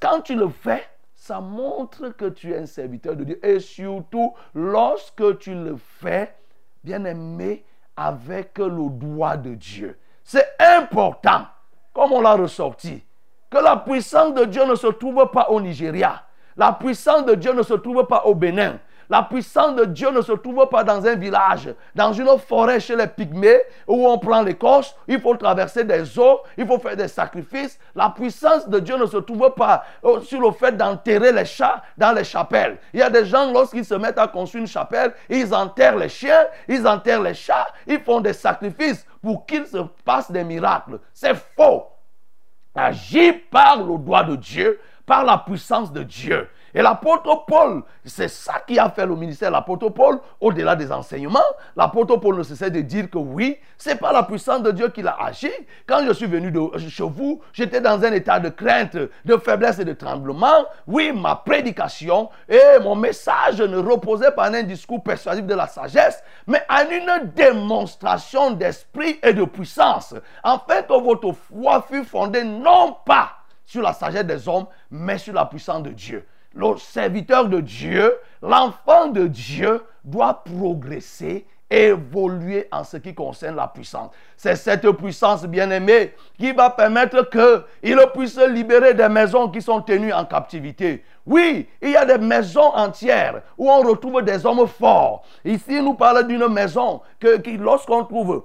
quand tu le fais, ça montre que tu es un serviteur de Dieu. Et surtout, lorsque tu le fais, bien aimé, avec le doigt de Dieu. C'est important, comme on l'a ressorti, que la puissance de Dieu ne se trouve pas au Nigeria. La puissance de Dieu ne se trouve pas au Bénin. La puissance de Dieu ne se trouve pas dans un village, dans une forêt chez les pygmées où on prend l'écorce, il faut traverser des eaux, il faut faire des sacrifices. La puissance de Dieu ne se trouve pas euh, sur le fait d'enterrer les chats dans les chapelles. Il y a des gens, lorsqu'ils se mettent à construire une chapelle, ils enterrent les chiens, ils enterrent les chats, ils font des sacrifices pour qu'il se passe des miracles. C'est faux agir par le doigt de Dieu, par la puissance de Dieu. Et l'apôtre Paul, c'est ça qui a fait le ministère l'apôtre Paul, au-delà des enseignements. L'apôtre Paul ne cessait de dire que oui, c'est pas la puissance de Dieu qui l'a agi. Quand je suis venu chez vous, j'étais dans un état de crainte, de faiblesse et de tremblement. Oui, ma prédication et mon message ne reposait pas en un discours persuasif de la sagesse, mais en une démonstration d'esprit et de puissance. Afin que votre foi fût fondée non pas sur la sagesse des hommes, mais sur la puissance de Dieu. Le serviteur de Dieu, l'enfant de Dieu doit progresser, évoluer en ce qui concerne la puissance. C'est cette puissance, bien-aimée, qui va permettre qu'il puisse libérer des maisons qui sont tenues en captivité. Oui, il y a des maisons entières où on retrouve des hommes forts. Ici, nous parlons d'une maison que, lorsqu'on trouve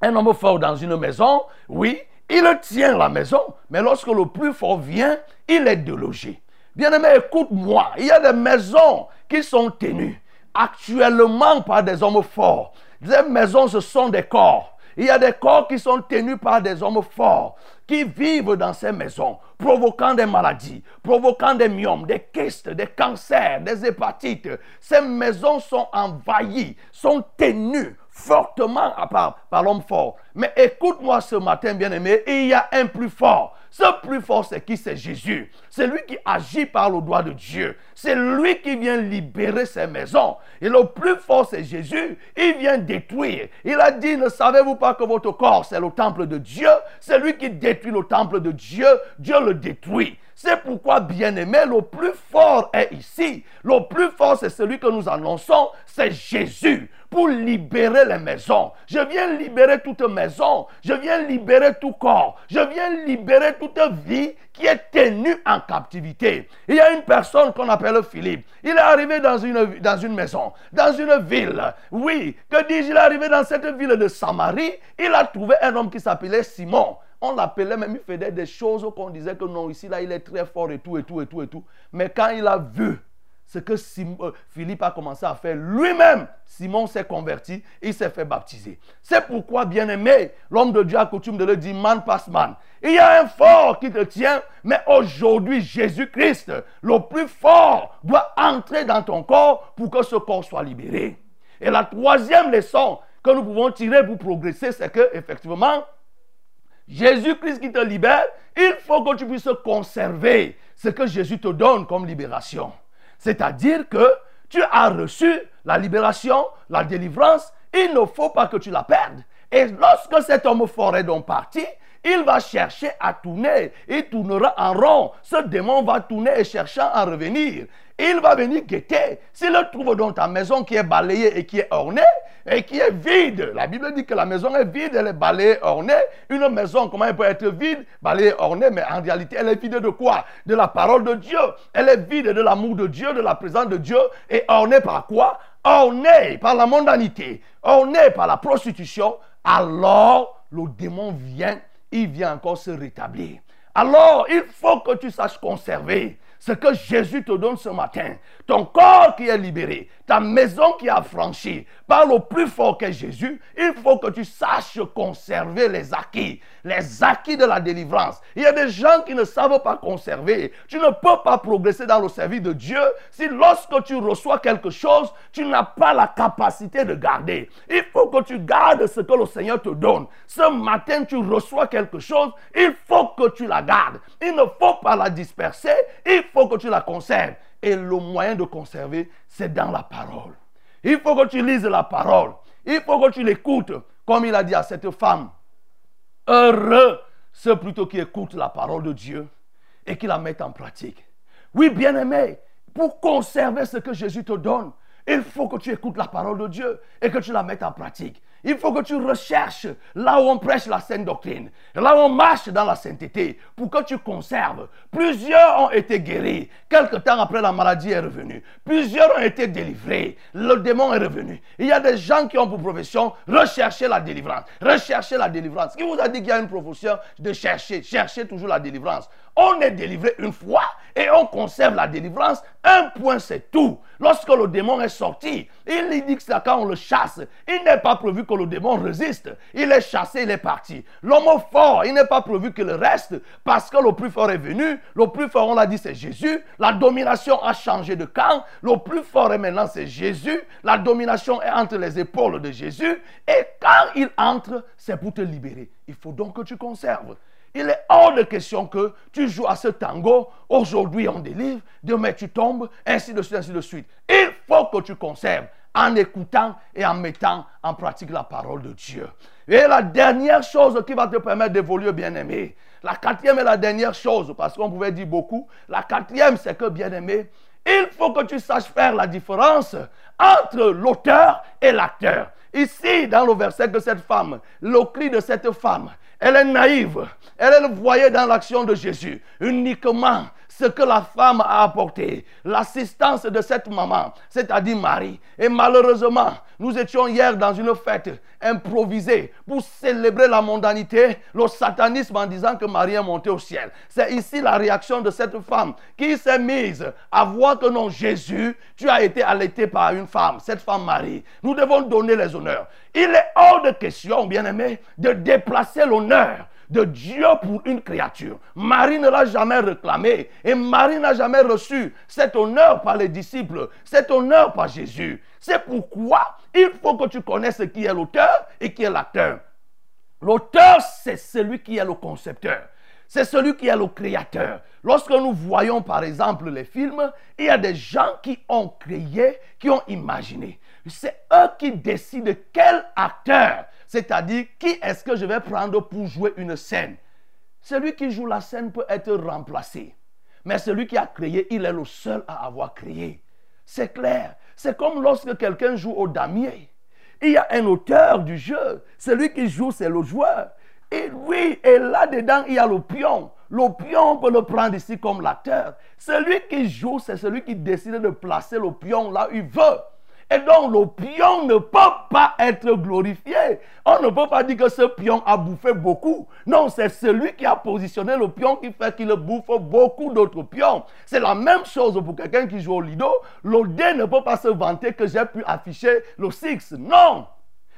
un homme fort dans une maison, oui, il tient la maison, mais lorsque le plus fort vient, il est délogé. Bien-aimé, écoute-moi, il y a des maisons qui sont tenues actuellement par des hommes forts. Ces maisons, ce sont des corps. Il y a des corps qui sont tenus par des hommes forts, qui vivent dans ces maisons, provoquant des maladies, provoquant des myomes, des kystes, des cancers, des hépatites. Ces maisons sont envahies, sont tenues fortement par, par l'homme fort. Mais écoute-moi ce matin, bien-aimé, il y a un plus fort. Ce plus fort, c'est qui? C'est Jésus. C'est lui qui agit par le doigt de Dieu. C'est lui qui vient libérer ces maisons. Et le plus fort, c'est Jésus. Il vient détruire. Il a dit, ne savez-vous pas que votre corps, c'est le temple de Dieu? C'est lui qui détruit le temple de Dieu. Dieu le détruit. C'est pourquoi, bien-aimé, le plus fort est ici. Le plus fort, c'est celui que nous annonçons, c'est Jésus pour libérer les maisons. Je viens libérer toute maison. Je viens libérer tout corps. Je viens libérer toute vie qui est tenue en captivité. Il y a une personne qu'on appelle Philippe. Il est arrivé dans une, dans une maison, dans une ville. Oui, que dis-je, il est arrivé dans cette ville de Samarie. Il a trouvé un homme qui s'appelait Simon. On l'appelait même, il faisait des choses qu'on disait que non, ici, là, il est très fort et tout, et tout, et tout, et tout. Mais quand il a vu ce que euh, Philippe a commencé à faire lui-même, Simon s'est converti, il s'est fait baptiser. C'est pourquoi, bien-aimé, l'homme de Dieu a coutume de le dire, man passe man. Il y a un fort qui te tient, mais aujourd'hui, Jésus-Christ, le plus fort, doit entrer dans ton corps pour que ce corps soit libéré. Et la troisième leçon que nous pouvons tirer pour progresser, c'est que, effectivement, Jésus-Christ qui te libère, il faut que tu puisses conserver ce que Jésus te donne comme libération. C'est-à-dire que tu as reçu la libération, la délivrance, il ne faut pas que tu la perdes. Et lorsque cet homme fort est donc parti, il va chercher à tourner. Il tournera en rond. Ce démon va tourner et cherchant à revenir. Il va venir guetter. S'il le trouve dans ta maison qui est balayée et qui est ornée et qui est vide, la Bible dit que la maison est vide, elle est balayée, ornée. Une maison, comment elle peut être vide, balayée, ornée, mais en réalité, elle est vide de quoi? De la parole de Dieu. Elle est vide de l'amour de Dieu, de la présence de Dieu et ornée par quoi? Ornée par la mondanité, ornée par la prostitution. Alors, le démon vient, il vient encore se rétablir. Alors, il faut que tu saches conserver ce que Jésus te donne ce matin. Ton corps qui est libéré, ta maison qui a franchi par le plus fort qu'est Jésus, il faut que tu saches conserver les acquis, les acquis de la délivrance. Il y a des gens qui ne savent pas conserver. Tu ne peux pas progresser dans le service de Dieu si lorsque tu reçois quelque chose, tu n'as pas la capacité de garder. Il faut que tu gardes ce que le Seigneur te donne. Ce matin, tu reçois quelque chose, il faut que tu la gardes. Il ne faut pas la disperser, faut que tu la conserves. Et le moyen de conserver, c'est dans la parole. Il faut que tu lises la parole. Il faut que tu l'écoutes. Comme il a dit à cette femme, heureux ceux plutôt qui écoutent la parole de Dieu et qui la mettent en pratique. Oui, bien-aimé, pour conserver ce que Jésus te donne, il faut que tu écoutes la parole de Dieu et que tu la mettes en pratique. Il faut que tu recherches là où on prêche la sainte doctrine, là où on marche dans la sainteté, pour que tu conserves. Plusieurs ont été guéris. Quelque temps après, la maladie est revenue. Plusieurs ont été délivrés. Le démon est revenu. Il y a des gens qui ont pour profession rechercher la délivrance. Rechercher la délivrance. Qui vous a dit qu'il y a une profession de chercher, chercher toujours la délivrance? On est délivré une fois et on conserve la délivrance, un point c'est tout. Lorsque le démon est sorti, il dit que quand on le chasse. Il n'est pas prévu que le démon résiste. Il est chassé, il est parti. L'homme fort, il n'est pas prévu qu'il reste parce que le plus fort est venu. Le plus fort, on l'a dit, c'est Jésus. La domination a changé de camp. Le plus fort est maintenant, c'est Jésus. La domination est entre les épaules de Jésus. Et quand il entre, c'est pour te libérer. Il faut donc que tu conserves. Il est hors de question que tu joues à ce tango. Aujourd'hui, on délivre. Demain, tu tombes. Ainsi de suite, ainsi de suite. Il faut que tu conserves en écoutant et en mettant en pratique la parole de Dieu. Et la dernière chose qui va te permettre d'évoluer, bien-aimé, la quatrième et la dernière chose, parce qu'on pouvait dire beaucoup, la quatrième, c'est que, bien-aimé, il faut que tu saches faire la différence entre l'auteur et l'acteur. Ici, dans le verset que cette femme, le cri de cette femme, elle est naïve. Elle, elle voyait dans l'action de Jésus uniquement ce que la femme a apporté, l'assistance de cette maman, c'est-à-dire Marie. Et malheureusement, nous étions hier dans une fête improvisée pour célébrer la mondanité, le satanisme en disant que Marie est montée au ciel. C'est ici la réaction de cette femme qui s'est mise à voir que non, Jésus, tu as été allaité par une femme, cette femme Marie. Nous devons donner les honneurs. Il est hors de question, bien-aimé, de déplacer l'honneur de Dieu pour une créature. Marie ne l'a jamais réclamé et Marie n'a jamais reçu cet honneur par les disciples, cet honneur par Jésus. C'est pourquoi il faut que tu connaisses qui est l'auteur et qui est l'acteur. L'auteur, c'est celui qui est le concepteur. C'est celui qui est le créateur. Lorsque nous voyons par exemple les films, il y a des gens qui ont créé, qui ont imaginé. C'est eux qui décident quel acteur, c'est-à-dire qui est-ce que je vais prendre pour jouer une scène? Celui qui joue la scène peut être remplacé. Mais celui qui a créé, il est le seul à avoir créé. C'est clair. C'est comme lorsque quelqu'un joue au damier. Il y a un auteur du jeu. Celui qui joue, c'est le joueur. Et oui, et là-dedans, il y a le pion. Le pion, on peut le prendre ici comme l'acteur. Celui qui joue, c'est celui qui décide de placer le pion là où il veut. Et donc, le pion ne peut pas être glorifié. On ne peut pas dire que ce pion a bouffé beaucoup. Non, c'est celui qui a positionné le pion qui fait qu'il bouffe beaucoup d'autres pions. C'est la même chose pour quelqu'un qui joue au lido. Le ne peut pas se vanter que j'ai pu afficher le 6. Non,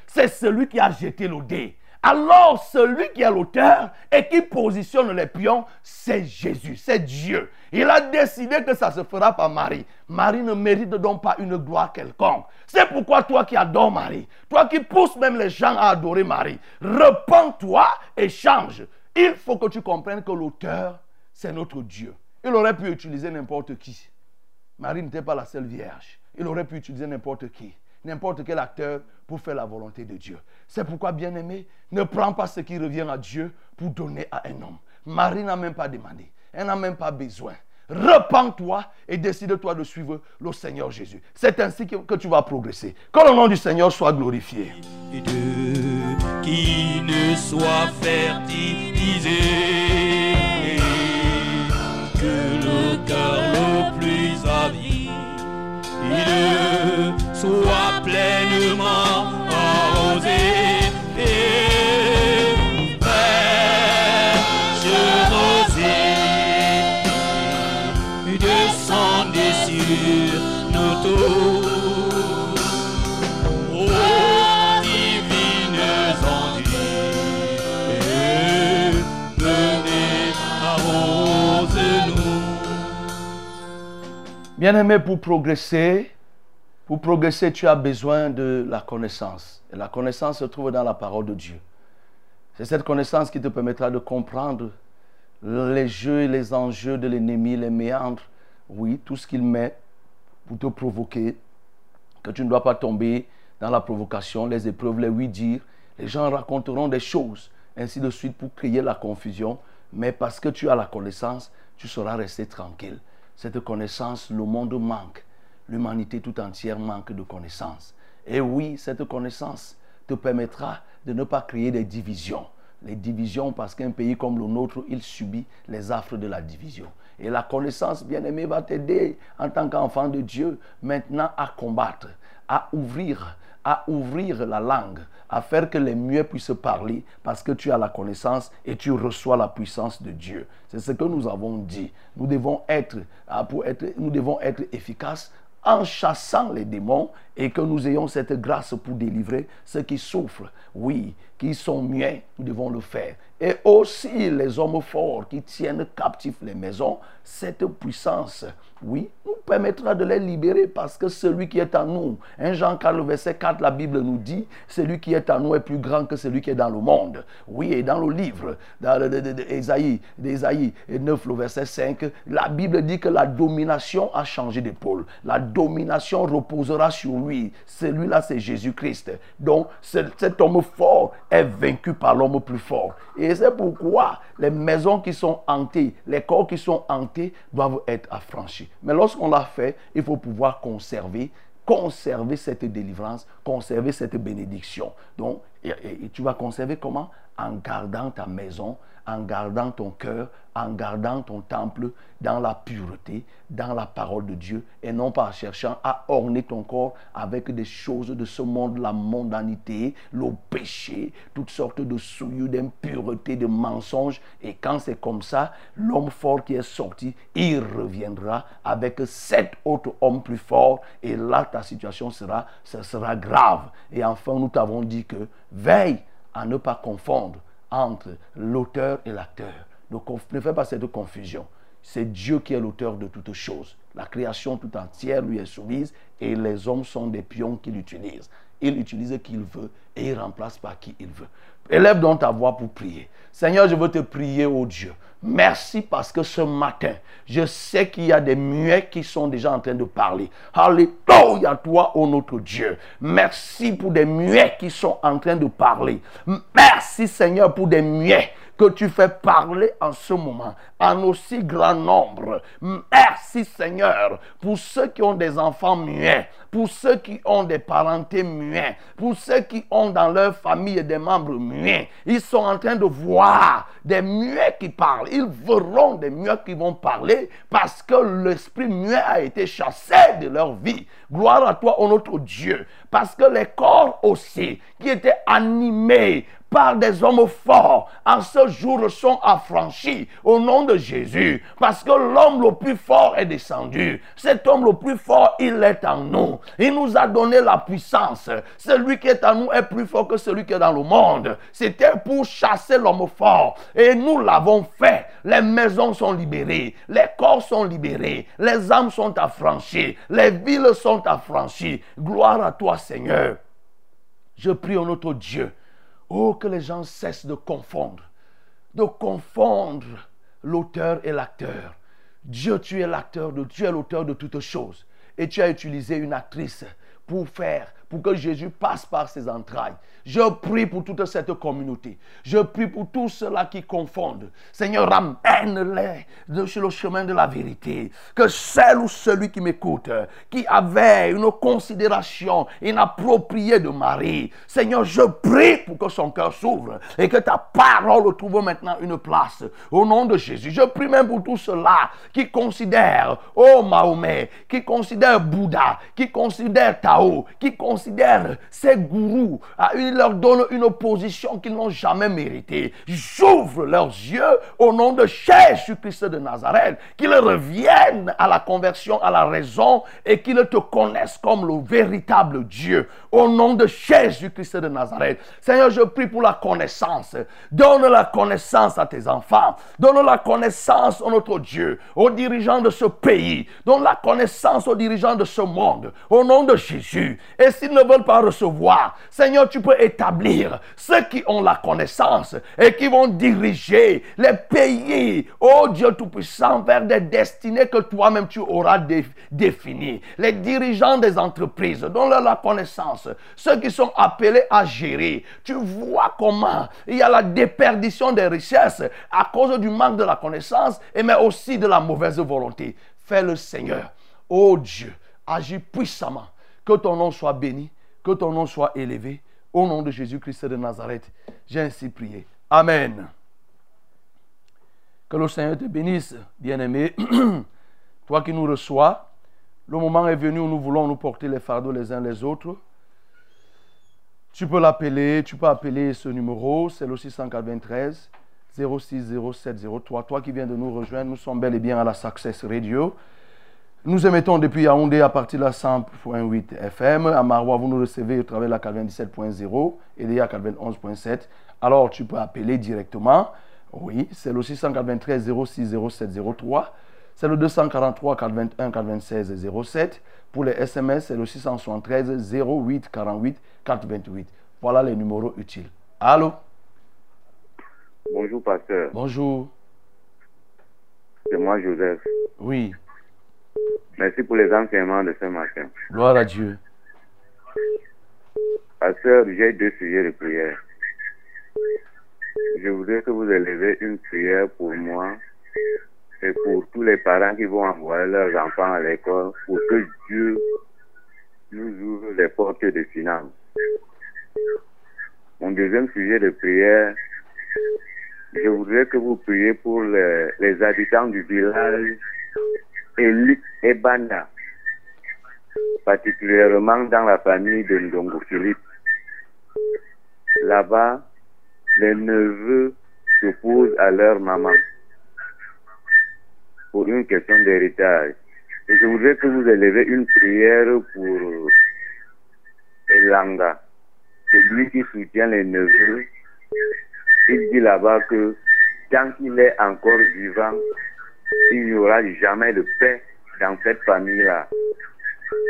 c'est celui qui a jeté le dé. Alors, celui qui est l'auteur et qui positionne les pions, c'est Jésus, c'est Dieu. Il a décidé que ça se fera par Marie. Marie ne mérite donc pas une gloire quelconque. C'est pourquoi toi qui adores Marie, toi qui pousses même les gens à adorer Marie, repens-toi et change. Il faut que tu comprennes que l'auteur, c'est notre Dieu. Il aurait pu utiliser n'importe qui. Marie n'était pas la seule vierge. Il aurait pu utiliser n'importe qui, n'importe quel acteur pour faire la volonté de Dieu. C'est pourquoi, bien-aimé, ne prends pas ce qui revient à Dieu pour donner à un homme. Marie n'a même pas demandé. Elle n'a même pas besoin. Repends-toi et décide-toi de suivre le Seigneur Jésus. C'est ainsi que, tu vas progresser. Que le nom du Seigneur soit glorifié. et qui ne soit fertilisé. Que le cœur le plus avide soit pleinement arrosé. Et fraîche rosée descendez sur nos tours. Bien-aimé, pour progresser, pour progresser, tu as besoin de la connaissance. Et la connaissance se trouve dans la parole de Dieu. C'est cette connaissance qui te permettra de comprendre les jeux et les enjeux de l'ennemi, les méandres, oui, tout ce qu'il met pour te provoquer, que tu ne dois pas tomber dans la provocation, les épreuves, les oui-dire. Les gens raconteront des choses, ainsi de suite, pour créer la confusion. Mais parce que tu as la connaissance, tu seras resté tranquille. Cette connaissance, le monde manque. L'humanité tout entière manque de connaissance. Et oui, cette connaissance te permettra de ne pas créer des divisions. Les divisions, parce qu'un pays comme le nôtre, il subit les affres de la division. Et la connaissance, bien-aimé, va t'aider en tant qu'enfant de Dieu maintenant à combattre, à ouvrir, à ouvrir la langue, à faire que les muets puissent parler parce que tu as la connaissance et tu reçois la puissance de Dieu. C'est ce que nous avons dit. Nous devons être, ah, pour être, nous devons être efficaces en chassant les démons et que nous ayons cette grâce pour délivrer ceux qui souffrent, oui, qui sont muets, nous devons le faire. Et aussi les hommes forts qui tiennent captifs les maisons, cette puissance, oui, nous permettra de les libérer parce que celui qui est en nous, 1 Jean 4, le verset 4, la Bible nous dit, celui qui est en nous est plus grand que celui qui est dans le monde. Oui, et dans le livre d'Ésaïe, d'Ésaïe 9, le verset 5, la Bible dit que la domination a changé d'épaule. La domination reposera sur lui. Celui-là, c'est Jésus-Christ. Donc, ce- cet homme fort est vaincu par l'homme plus fort. Et c'est pourquoi les maisons qui sont hantées, les corps qui sont hantés doivent être affranchis. Mais lorsqu'on l'a fait, il faut pouvoir conserver conserver cette délivrance, conserver cette bénédiction. Donc, tu vas conserver comment? En gardant ta maison, en gardant ton cœur, en gardant ton temple dans la pureté, dans la parole de Dieu, et non pas en cherchant à orner ton corps avec des choses de ce monde, la mondanité, le péché, toutes sortes de souillures, d'impureté, de mensonges. Et quand c'est comme ça, l'homme fort qui est sorti, il reviendra avec sept autres hommes plus forts, et là, ta situation sera, sera grave. Et enfin, nous t'avons dit que veille à ne pas confondre entre l'auteur et l'acteur. Ne, fais pas cette confusion. C'est Dieu qui est l'auteur de toutes choses. La création tout entière lui est soumise et les hommes sont des pions qu'il utilise. Il utilise qui il veut et il remplace par qui il veut. Élève donc ta voix pour prier. Seigneur, je veux te prier, oh Dieu. Merci parce que ce matin, je sais qu'il y a des muets qui sont déjà en train de parler. Alléluia, toi, oh notre Dieu. Merci pour des muets qui sont en train de parler. Merci, Seigneur, pour des muets que tu fais parler en ce moment, en aussi grand nombre. Merci Seigneur pour ceux qui ont des enfants muets, pour ceux qui ont des parentés muets, pour ceux qui ont dans leur famille des membres muets. Ils sont en train de voir des muets qui parlent. Ils verront des muets qui vont parler parce que l'esprit muet a été chassé de leur vie. Gloire à toi, ô notre Dieu, parce que les corps aussi qui étaient animés des hommes forts, en ce jour sont affranchis au nom de Jésus, parce que l'homme le plus fort est descendu. Cet homme le plus fort, il est en nous. Il nous a donné la puissance. Celui qui est en nous est plus fort que celui qui est dans le monde. C'était pour chasser l'homme fort. Et nous l'avons fait. Les maisons sont libérées, les corps sont libérés, les âmes sont affranchies, les villes sont affranchies. Gloire à toi, Seigneur. Je prie au notre Dieu. Oh, que les gens cessent de confondre, de confondre l'auteur et l'acteur. Dieu, tu es l'acteur, tu es l'auteur de toutes choses. Et tu as utilisé une actrice pour faire, pour que Jésus passe par ses entrailles. Je prie pour toute cette communauté. Je prie pour tous ceux-là qui confondent. Seigneur, ramène-les sur le chemin de la vérité. Que celle ou celui qui m'écoute, qui avait une considération inappropriée de Marie, Seigneur, je prie pour que son cœur s'ouvre et que ta parole trouve maintenant une place. Au nom de Jésus, je prie même pour tous ceux-là qui considèrent, oh Mahomet, qui considèrent Bouddha, qui considèrent Tao, qui considèrent ces gourous, ils leur donnent une position qu'ils n'ont jamais méritée. J'ouvre leurs yeux au nom de Jésus-Christ de Nazareth, qu'ils reviennent à la conversion, à la raison et qu'ils te connaissent comme le véritable Dieu. Au nom de Jésus-Christ de Nazareth. Seigneur, je prie pour la connaissance. Donne la connaissance à tes enfants. Donne la connaissance à notre Dieu, aux dirigeants de ce pays. Donne la connaissance aux dirigeants de ce monde. Au nom de Jésus. Et s'ils ne veulent pas recevoir, Seigneur, tu peux établir ceux qui ont la connaissance et qui vont diriger les pays, oh Dieu Tout-Puissant, vers des destinées que toi-même tu auras dé- définies. Les dirigeants des entreprises, donne-leur la connaissance. Ceux qui sont appelés à gérer. Tu vois comment il y a la déperdition des richesses à cause du manque de la connaissance, et mais aussi de la mauvaise volonté. Fais le Seigneur. Oh Dieu, agis puissamment. Que ton nom soit béni, que ton nom soit élevé. Au nom de Jésus-Christ de Nazareth, j'ai ainsi prié. Amen. Que le Seigneur te bénisse, bien-aimé. Toi qui nous reçois, Le moment est venu où nous voulons nous porter les fardeaux les uns les autres. Tu peux l'appeler, tu peux appeler ce numéro, c'est le 693 06 07 03. Toi qui viens de nous rejoindre, nous sommes bel et bien à la Success Radio. Nous émettons depuis Yaoundé à partir de la 100.8 FM. À Marois, vous nous recevez au travers de la 97.0 et de la 91.7. Alors, tu peux appeler directement. Oui, c'est le 693 06 07 03. C'est le 243 421 426 07. Pour les SMS, c'est le 673 08 48 428. Voilà les numéros utiles. Allô? Bonjour, pasteur. Bonjour. C'est moi, Joseph. Oui, Merci pour les enseignements de ce matin. gloire à Dieu. Pasteur, j'ai deux sujets de prière. Je voudrais que vous élevez une prière pour moi et pour tous les parents qui vont envoyer leurs enfants à l'école pour que Dieu nous ouvre les portes de finances. Mon deuxième sujet de prière, je voudrais que vous priez pour les, les habitants du village Eli et Banda, particulièrement dans la famille de Ndongo Philippe. Là-bas, les neveux s'opposent à leur maman pour une question d'héritage. Et je voudrais que vous élevez une prière pour Elanga, celui qui soutient les neveux. Il dit là-bas que tant qu'il est encore vivant, il n'y aura jamais de paix dans cette famille-là.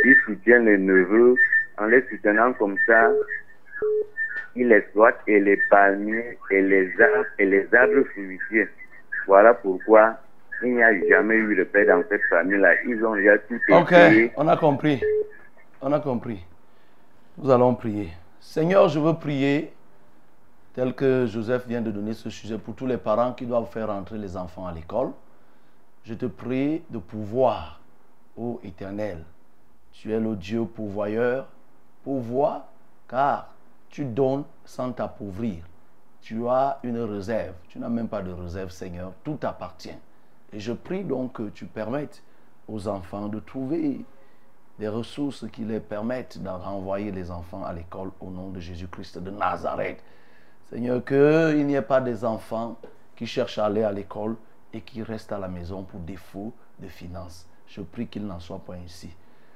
Il soutient les neveux en les soutenant comme ça. Il exploite et les palmiers et les arbres et les arbres fruitiers. Voilà pourquoi il n'y a jamais eu de paix dans cette famille-là. Ils ont déjà tout Ok, essayé. on a compris. On a compris. Nous allons prier. Seigneur, je veux prier tel que Joseph vient de donner ce sujet pour tous les parents qui doivent faire entrer les enfants à l'école. Je te prie de pouvoir, ô Éternel. Tu es le Dieu pourvoyeur. Pourvois, car tu donnes sans t'appauvrir. Tu as une réserve. Tu n'as même pas de réserve, Seigneur. Tout t'appartient. Et je prie donc que tu permettes aux enfants de trouver des ressources qui les permettent de renvoyer les enfants à l'école au nom de Jésus-Christ de Nazareth. Seigneur, qu'il n'y ait pas des enfants qui cherchent à aller à l'école et qui restent à la maison pour défaut de finances. Je prie qu'il n'en soit pas ainsi.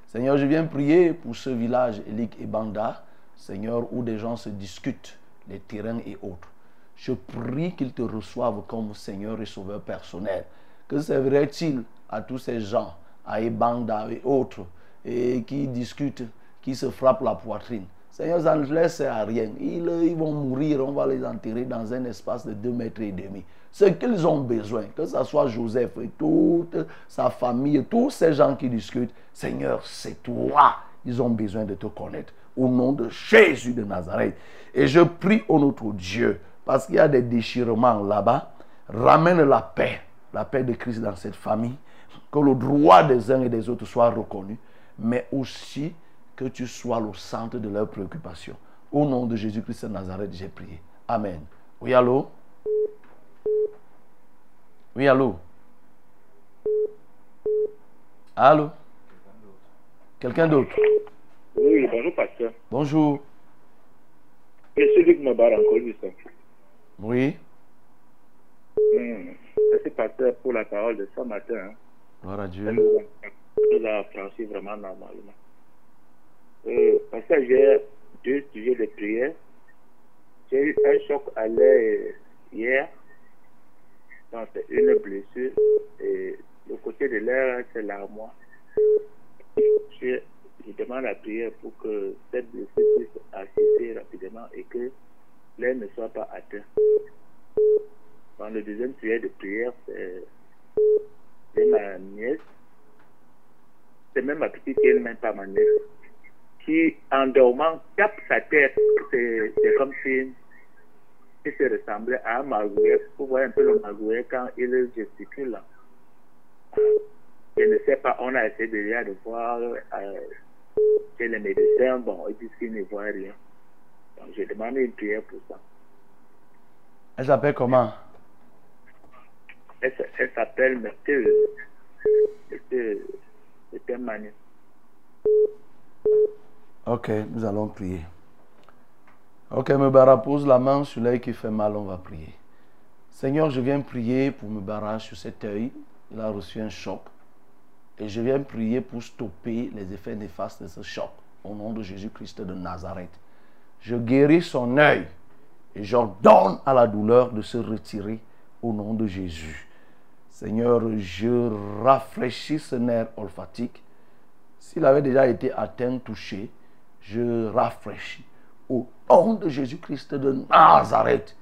Seigneur, je viens prier pour ce village, Elik et Banda, Seigneur, où des gens se discutent, les terrains et autres. Je prie qu'ils te reçoivent comme Seigneur et Sauveur personnel. Que servirait-il à tous ces gens, à Ebanda et autres, et qui discutent, qui se frappent la poitrine? Seigneur, ça ne sert à rien. Ils, ils vont mourir, on va les enterrer dans un espace de 2 mètres et demi. Ce qu'ils ont besoin, que ce soit Joseph et toute sa famille, tous ces gens qui discutent, Seigneur, c'est toi. Ils ont besoin de te connaître. Au nom de Jésus de Nazareth. Et je prie au notre Dieu, parce qu'il y a des déchirements là-bas, ramène la paix, la paix de Christ dans cette famille, que le droit des uns et des autres soit reconnu, mais aussi que tu sois le centre de leurs préoccupations. Au nom de Jésus-Christ de Nazareth, j'ai prié. Amen. Oui, allô? Oui, allô? Allô? Quelqu'un d'autre? Oui, bonjour, pasteur. Bonjour. Je suis Luc Mabar, encore du sang. Oui. Hmm. Merci, pasteur, pour la parole de ce matin. hein. Gloire à Ça Dieu. nous a- franchi vraiment normalement. Euh, pasteur, j'ai deux sujets de prière. J'ai eu un choc à l'œil hier. C'est une blessure. Et le côté de l'air, c'est l'armoire. Je, demande la prière pour que cette blessure puisse assister rapidement et que l'air ne soit pas atteint. Dans le deuxième sujet de prière, c'est ma nièce. C'est même ma petite fille, même pas ma nièce. Qui, en dormant, tape sa tête. C'est comme si il se ressemblait à un magouillet. Vous voyez un peu le magouillet quand il gesticule. là. Je ne sais pas, on a essayé déjà de voir euh, chez les médecins. Bon, ils disent qu'ils ne voient rien. Donc, j'ai demandé une prière pour ça. Elle s'appelle comment? Elle, elle s'appelle Mathilde. C'était Manu. Ok, nous allons prier. Ok, Mebara, pose la main sur l'œil qui fait mal, on va prier. Seigneur, je viens prier pour Mebara sur cet œil. Il a reçu un choc. Et je viens prier pour stopper les effets néfastes de ce choc. Au nom de Jésus-Christ de Nazareth. Je guéris son œil. Et j'ordonne à la douleur de se retirer au nom de Jésus. Seigneur, je rafraîchis ce nerf olfactique. S'il avait déjà été atteint, touché, je rafraîchis. Au nom de Jésus-Christ de Nazareth,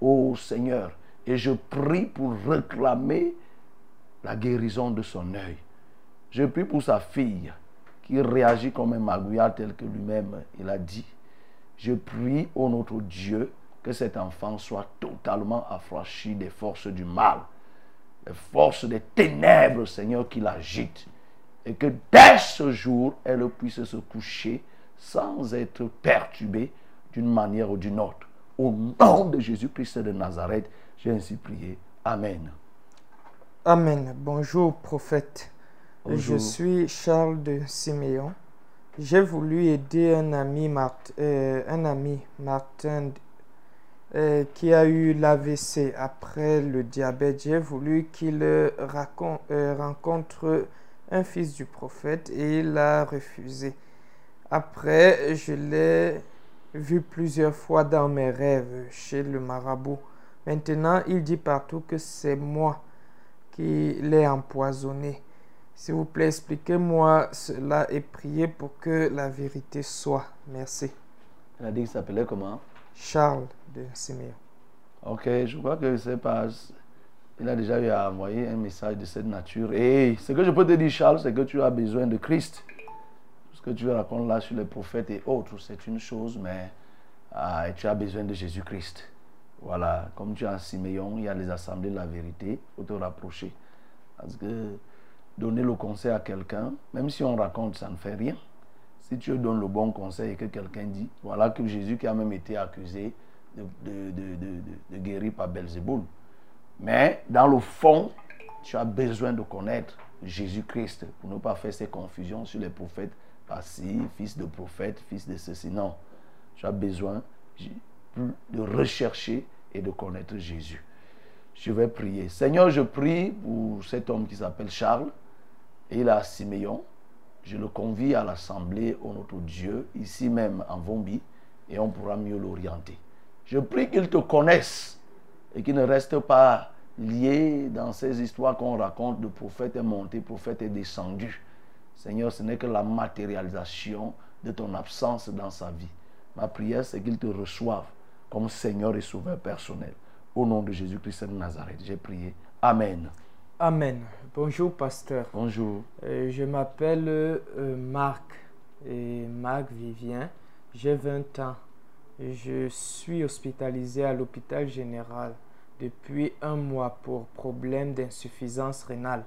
ô Seigneur, et je prie pour réclamer la guérison de son œil. Je prie pour sa fille qui réagit comme un magouillard tel que lui-même il a dit. Je prie au notre Dieu que cet enfant soit totalement affranchi des forces du mal, des forces des ténèbres, Seigneur, qui l'agitent. Et que dès ce jour, elle puisse se coucher sans être perturbée d'une manière ou d'une autre. Au nom de Jésus-Christ de Nazareth, j'ai ainsi prié. Amen. Amen. Bonjour, prophète. Bonjour. Je suis Charles de Siméon. J'ai voulu aider un ami, Mart- euh, un ami Martin, euh, qui a eu l'AVC après le diabète. J'ai voulu qu'il euh, rencontre un fils du prophète et il a refusé. Après, je l'ai vu plusieurs fois dans mes rêves chez le marabout. Maintenant, il dit partout que c'est moi qui l'ai empoisonné. S'il vous plaît, expliquez-moi cela et priez pour que la vérité soit. Merci. Elle a dit qu'il s'appelait comment? Charles de Siméon. Ok, je crois que c'est pas. Il a déjà eu à envoyer un message de cette nature. Et ce que je peux te dire, Charles, c'est que tu as besoin de Christ. Ce que tu racontes là sur les prophètes et autres, c'est une chose, mais ah, tu as besoin de Jésus-Christ. Voilà, comme tu à Siméon, il y a les assemblées de la vérité, il faut te rapprocher. Parce que donner le conseil à quelqu'un, même si on raconte, ça ne fait rien. Si tu donnes le bon conseil et que quelqu'un dit, voilà que Jésus qui a même été accusé de, de, de- de guérir par Belzéboul. Mais dans le fond, tu as besoin de connaître Jésus-Christ pour ne pas faire ces confusions sur les prophètes par-ci, fils de prophète, fils de ceci. Non, tu as besoin de rechercher et de connaître Jésus. Je vais prier. Seigneur, je prie pour cet homme qui s'appelle Charles. Et il à Siméon. Je le convie à l'assemblée au notre Dieu, ici même en Vombi, et on pourra mieux l'orienter. Je prie qu'il te connaisse et qu'il ne reste pas lié dans ces histoires qu'on raconte de prophète est monté, prophète est descendu. Seigneur, ce n'est que la matérialisation de ton absence dans sa vie. Ma prière, c'est qu'il te reçoive comme Seigneur et Sauveur personnel. Au nom de Jésus-Christ de Nazareth, j'ai prié. Amen. Amen. Bonjour, pasteur. Bonjour. Euh, je m'appelle euh, Marc et Marc Vivien. J'ai 20 ans. Je suis hospitalisé à l'hôpital général depuis un mois pour problème d'insuffisance rénale.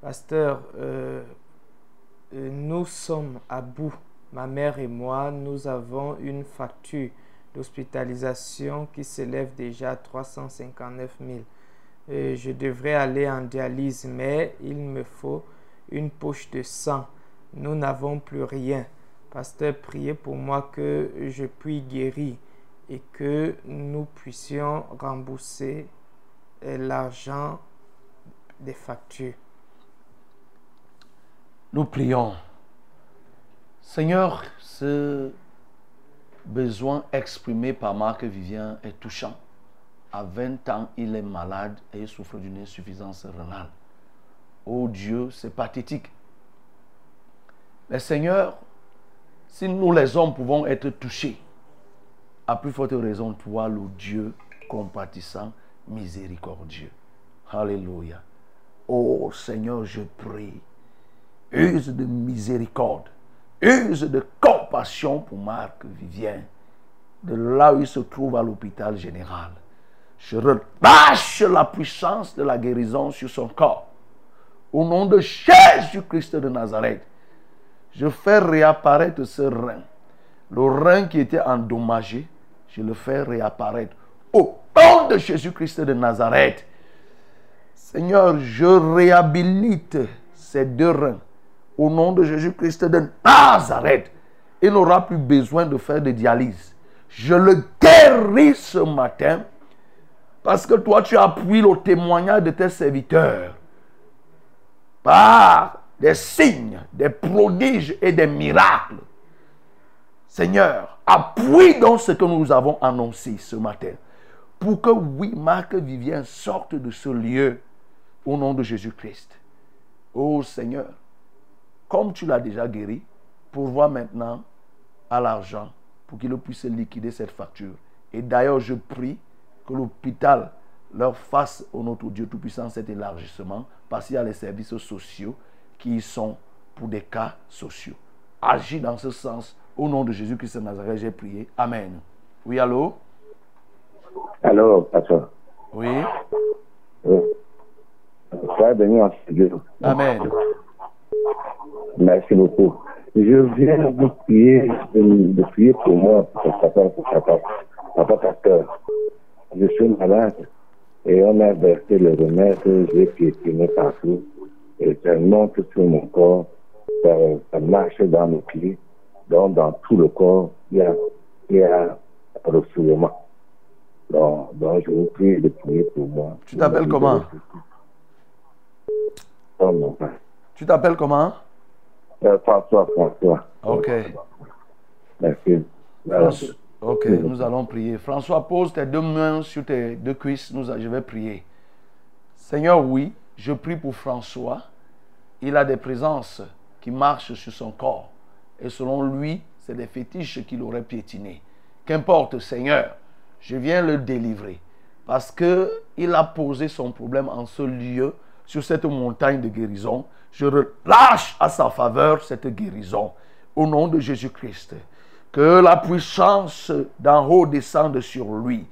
Pasteur, euh, nous sommes à bout. Ma mère et moi, nous avons une facture d'hospitalisation qui s'élève déjà à 359 000. Euh, je devrais aller en dialyse, mais il me faut une poche de sang. Nous n'avons plus rien. Pasteur, priez pour moi que je puisse guérir et que nous puissions rembourser euh, l'argent des factures. Nous prions. Seigneur, ce besoin exprimé par Marc Vivien est touchant. À 20 ans, il est malade et il souffre d'une insuffisance rénale. Oh Dieu, c'est pathétique. Mais Seigneur, si nous les hommes pouvons être touchés, à plus forte raison, toi, le Dieu compatissant, miséricordieux. Alléluia. Oh Seigneur, je prie, use de miséricorde, use de compassion pour Marc Vivien, de là où il se trouve à l'hôpital général. Je relâche la puissance de la guérison sur son corps. Au nom de Jésus-Christ de Nazareth, je fais réapparaître ce rein. Le rein qui était endommagé, je le fais réapparaître. Au nom de Jésus-Christ de Nazareth, Seigneur, je réhabilite ces deux reins Au nom de Jésus-Christ de Nazareth, il n'aura plus besoin de faire de dialyse. Je le guéris ce matin parce que toi, tu appuies le témoignage de tes serviteurs par des signes, des prodiges et des miracles. Seigneur, appuie donc ce que nous avons annoncé ce matin pour que, oui, Marc Vivien sorte de ce lieu au nom de Jésus-Christ. Oh Seigneur, comme tu l'as déjà guéri, pourvois maintenant à l'argent pour qu'il puisse liquider cette facture. Et d'ailleurs, je prie que l'hôpital leur fasse, au notre Dieu Tout-Puissant, cet élargissement, parce qu'il y a les services sociaux qui y sont pour des cas sociaux. Agis dans ce sens. Au nom de Jésus-Christ de Nazareth, j'ai prié. Amen. Oui, allô? Alors, pasteur, Oui. euh, soyez béni en Dieu. Amen. Merci beaucoup. Je viens vous prier, de, prier pour moi, pour papa, pour papa, papa pasteur. Je suis malade et on a versé le remède, j'ai piétiné partout et ça monte sur mon corps, ça, ça marche dans mes pieds, donc dans tout le corps, il y a, il y a. Donc, donc, je vous prie de prier pour moi. Tu t'appelles comment? Oh, mon père. Tu t'appelles comment? Euh, François, François. Ok. Merci. Ok, nous allons prier. François, pose tes deux mains sur tes deux cuisses. Nous, je vais prier. Seigneur, oui, je prie pour François. Il a des présences qui marchent sur son corps. Et selon lui, c'est des fétiches qu'il aurait piétinés. Qu'importe, Seigneur, je viens le délivrer. Parce que il a posé son problème en ce lieu, sur cette montagne de guérison. Je relâche à sa faveur cette guérison. Au nom de Jésus-Christ. Que la puissance d'en haut descende sur lui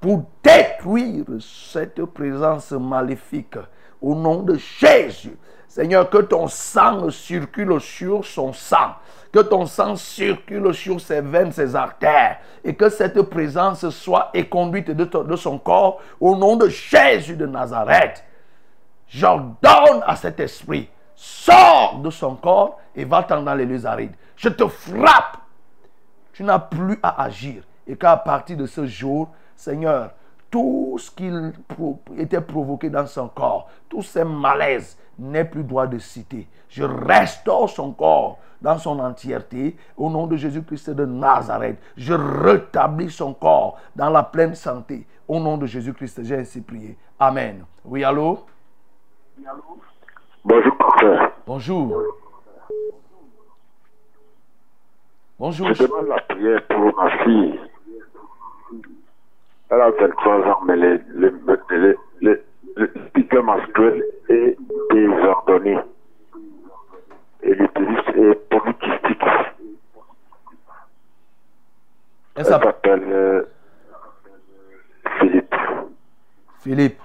pour détruire cette présence maléfique au nom de Jésus. Seigneur, que ton sang circule sur son sang, que ton sang circule sur ses veines, ses artères, et que cette présence soit éconduite de, de son corps au nom de Jésus de Nazareth. J'ordonne à cet esprit, sors de son corps et va-t'en dans les lieux arides. Je te frappe tu n'as plus à agir. Et qu'à partir de ce jour, Seigneur, tout ce qui était provoqué dans son corps, tous ces malaises, n'aient plus droit de citer. Je restaure son corps dans son entièreté au nom de Jésus-Christ de Nazareth. Je rétablis son corps dans la pleine santé au nom de Jésus-Christ. J'ai ainsi prié. Amen. Oui, allô? Bonjour. Bonjour. Bonjour. Je demande la prière pour ma fille. Elle a 23 ans, mais le, le, le, le, le menstruel est désordonné. Et l'utérus est polycystique. Elle Elle s'appelle s'appelle euh, Philippe. Philippe.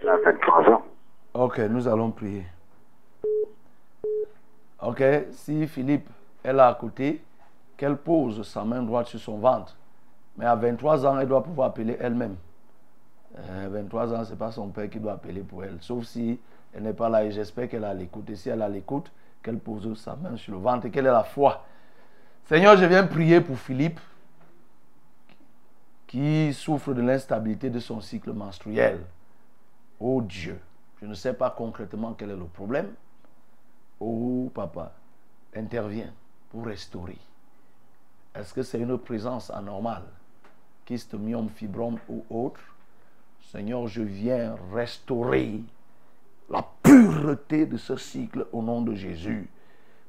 Elle a 23 ans. Ok, nous allons prier. Ok, si Philippe est là à côté, qu'elle pose sa main droite sur son ventre. Mais à 23 ans, elle doit pouvoir appeler elle-même. Euh, 23 ans, ce n'est pas son père qui doit appeler pour elle. Sauf si elle n'est pas là et j'espère qu'elle à l'écoute. Et si elle à l'écoute, qu'elle pose sa main sur le ventre et qu'elle ait la foi. Seigneur, je viens prier pour Philippe qui souffre de l'instabilité de son cycle menstruel. Oh Dieu, je ne sais pas concrètement quel est le problème. Oh papa, interviens pour restaurer. Est-ce que c'est une présence anormale, kyste, myome, fibrome ou autre? Seigneur, je viens restaurer la pureté de ce cycle au nom de Jésus.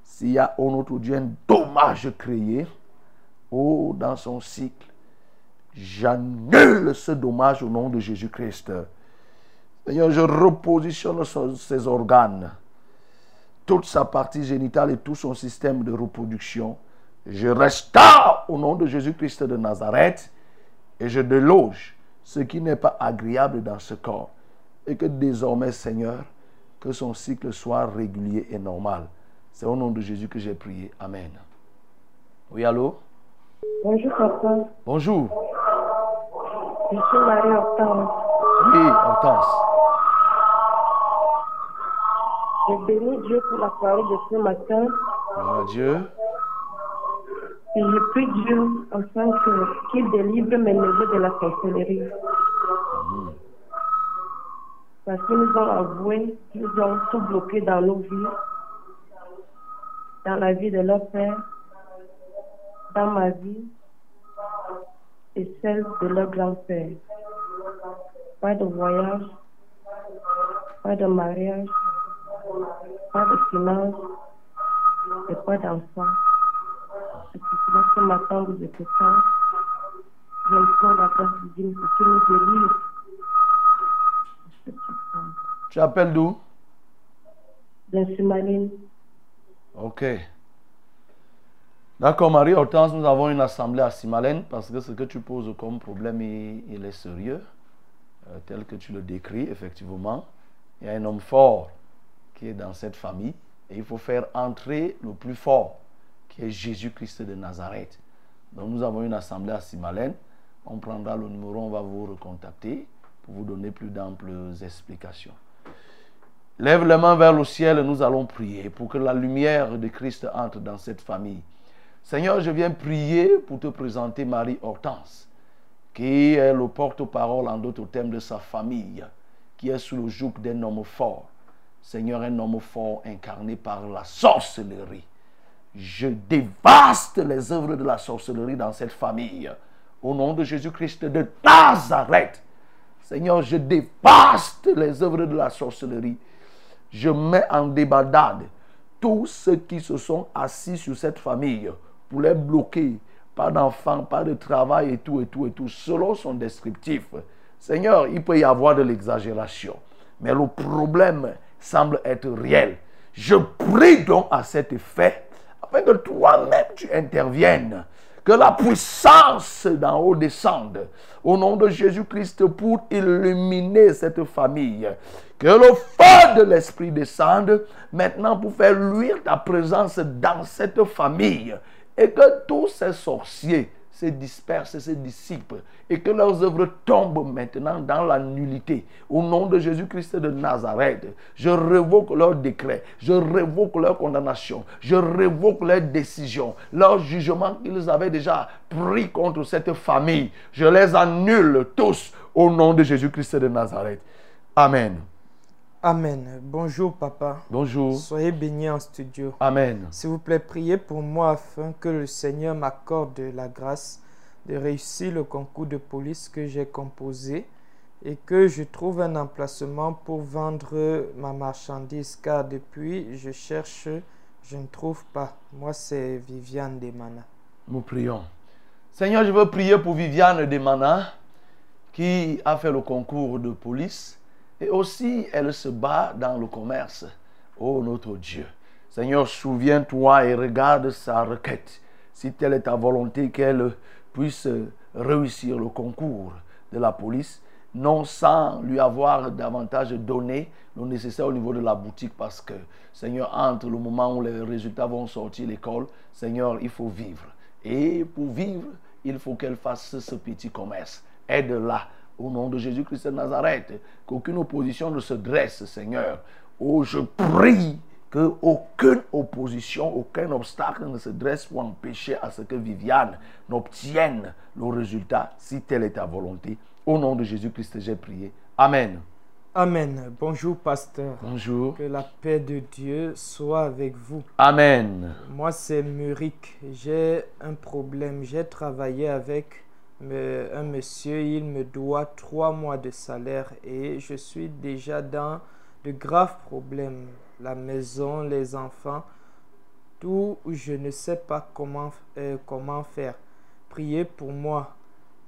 S'il y a, oh notre Dieu, un dommage créé, oh, dans son cycle, j'annule ce dommage au nom de Jésus-Christ. Seigneur, je repositionne son- ses organes, toute sa partie génitale et tout son système de reproduction. Je restaure au nom de Jésus-Christ de Nazareth et je déloge ce qui n'est pas agréable dans ce corps. Et que désormais, Seigneur, que son cycle soit régulier et normal. C'est au nom de Jésus que j'ai prié. Amen. Oui, allô? Bonjour papa, Bonjour. je suis Marie Hortense. Oui, Hortense. Je bénis Dieu pour la parole de ce matin Dieu. et je prie Dieu afin qu'il délivre mes neveux de la sorcellerie. Parce qu'ils nous ont avoué qu'ils ont tout bloqué dans nos vies, dans la vie de leur père, dans ma vie et celle de leur grand-père. Pas de voyage, pas de mariage, pas de finances et pas d'enfant. C'est pour cela que ce matin, vous écoutant, j'implore la grâce divine pour qu'il nous délivre. de. Tu appelles d'où Marine, Ok. D'accord, Marie-Hortense, nous avons une assemblée à Simalène parce que ce que tu poses comme problème, il, il est sérieux, euh, tel que tu le décris, effectivement. Il y a un homme fort qui est dans cette famille et il faut faire entrer le plus fort, qui est Jésus-Christ de Nazareth. Donc nous avons une assemblée à Simalène. On prendra le numéro, on va vous recontacter pour vous donner plus d'amples explications. Lève les mains vers le ciel et nous allons prier pour que la lumière de Christ entre dans cette famille. Seigneur, je viens prier pour te présenter Marie Hortense, qui est le porte-parole en d'autres thèmes de sa famille, qui est sous le joug d'un homme fort. Seigneur, un homme fort incarné par la sorcellerie. Je dévaste les œuvres de la sorcellerie dans cette famille. Au nom de Jésus-Christ de Nazareth. Seigneur, je dévaste les œuvres de la sorcellerie. Je mets en débandade tous ceux qui se sont assis sur cette famille pour les bloquer. Pas d'enfants, pas de travail et tout, et tout, et tout, selon son descriptif. Seigneur, il peut y avoir de l'exagération, mais le problème semble être réel. Je prie donc à cet effet, afin que toi-même tu interviennes, que la puissance d'en haut descende, au nom de Jésus-Christ, pour illuminer cette famille. Que le feu de l'Esprit descende maintenant pour faire luire ta présence dans cette famille. Et que tous ces sorciers se dispersent, se dissipent. Et que leurs œuvres tombent maintenant dans la nullité. Au nom de Jésus-Christ de Nazareth, je révoque leurs décrets. Je révoque leur condamnation. Je révoque leurs décisions. Leurs jugements qu'ils avaient déjà pris contre cette famille. Je les annule tous au nom de Jésus-Christ de Nazareth. Amen. Amen. Bonjour, papa. Bonjour. Soyez bénis en studio. Amen. S'il vous plaît, priez pour moi afin que le Seigneur m'accorde la grâce de réussir le concours de police que j'ai composé et que je trouve un emplacement pour vendre ma marchandise car depuis je cherche, je ne trouve pas. Moi, c'est Viviane Demana. Nous prions. Seigneur, je veux prier pour Viviane Demana qui a fait le concours de police et aussi elle se bat dans le commerce. Oh notre Dieu. Seigneur, souviens-toi et regarde sa requête. Si telle est ta volonté qu'elle puisse réussir le concours de la police, non sans lui avoir davantage donné le nécessaire au niveau de la boutique parce que, Seigneur, entre le moment où les résultats vont sortir l'école, Seigneur, il faut vivre. Et pour vivre, il faut qu'elle fasse ce petit commerce. Aide-la au nom de Jésus-Christ de Nazareth. Qu'aucune opposition ne se dresse, Seigneur. Oh, je prie que aucune opposition, aucun obstacle ne se dresse pour empêcher à ce que Viviane n'obtienne le résultat si telle est ta volonté. Au nom de Jésus-Christ, j'ai prié. Amen. Amen. Bonjour, pasteur. Bonjour. Que la paix de Dieu soit avec vous. Amen. Moi, c'est Murik. J'ai un problème. J'ai travaillé avec un monsieur. Il me doit trois mois de salaire et je suis déjà dans de graves problèmes. La maison, les enfants, tout, je ne sais pas comment, euh, comment faire. Priez pour moi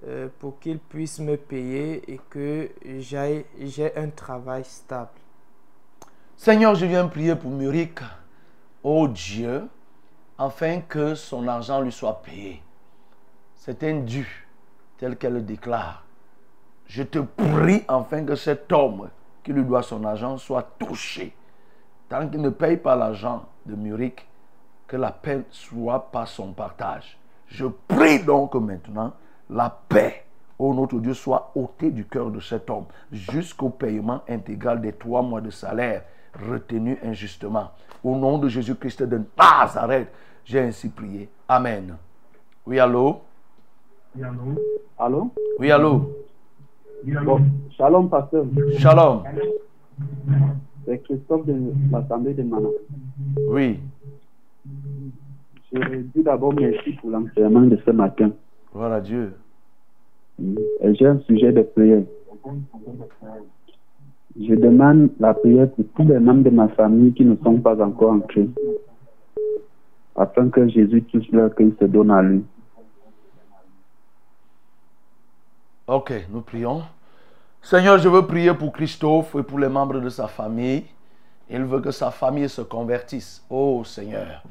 euh, pour qu'il puisse me payer et que j'aille- j'ai un travail stable. Seigneur, je viens prier pour Murik, oh Dieu, afin que son argent lui soit payé. C'est un dû, tel qu'elle le déclare. Je te prie afin que cet homme qui lui doit son argent soit touché. Tant qu'il ne paye pas l'argent de Murik, que la paix soit pas son partage. Je prie donc maintenant, la paix, ô notre Dieu, soit ôtée du cœur de cet homme jusqu'au paiement intégral des trois mois de salaire retenu injustement. Au nom de Jésus-Christ de Nazareth, j'ai ainsi prié. Amen. Oui, allô? Allô? Oui, allô? Bon, Shalom, pasteur. Shalom. C'est Christophe de l'Assemblée de Mana. Oui. Je dis d'abord merci pour l'enseignement de ce matin. Voilà Dieu. Et J'ai un sujet de prière. Je demande la prière pour tous les membres de ma famille qui ne sont pas encore en Christ, afin que Jésus touche leur cœur et se donne à lui. Ok, nous prions. Seigneur, je veux prier pour Christophe et pour les membres de sa famille. Il veut que sa famille se convertisse. Oh Seigneur,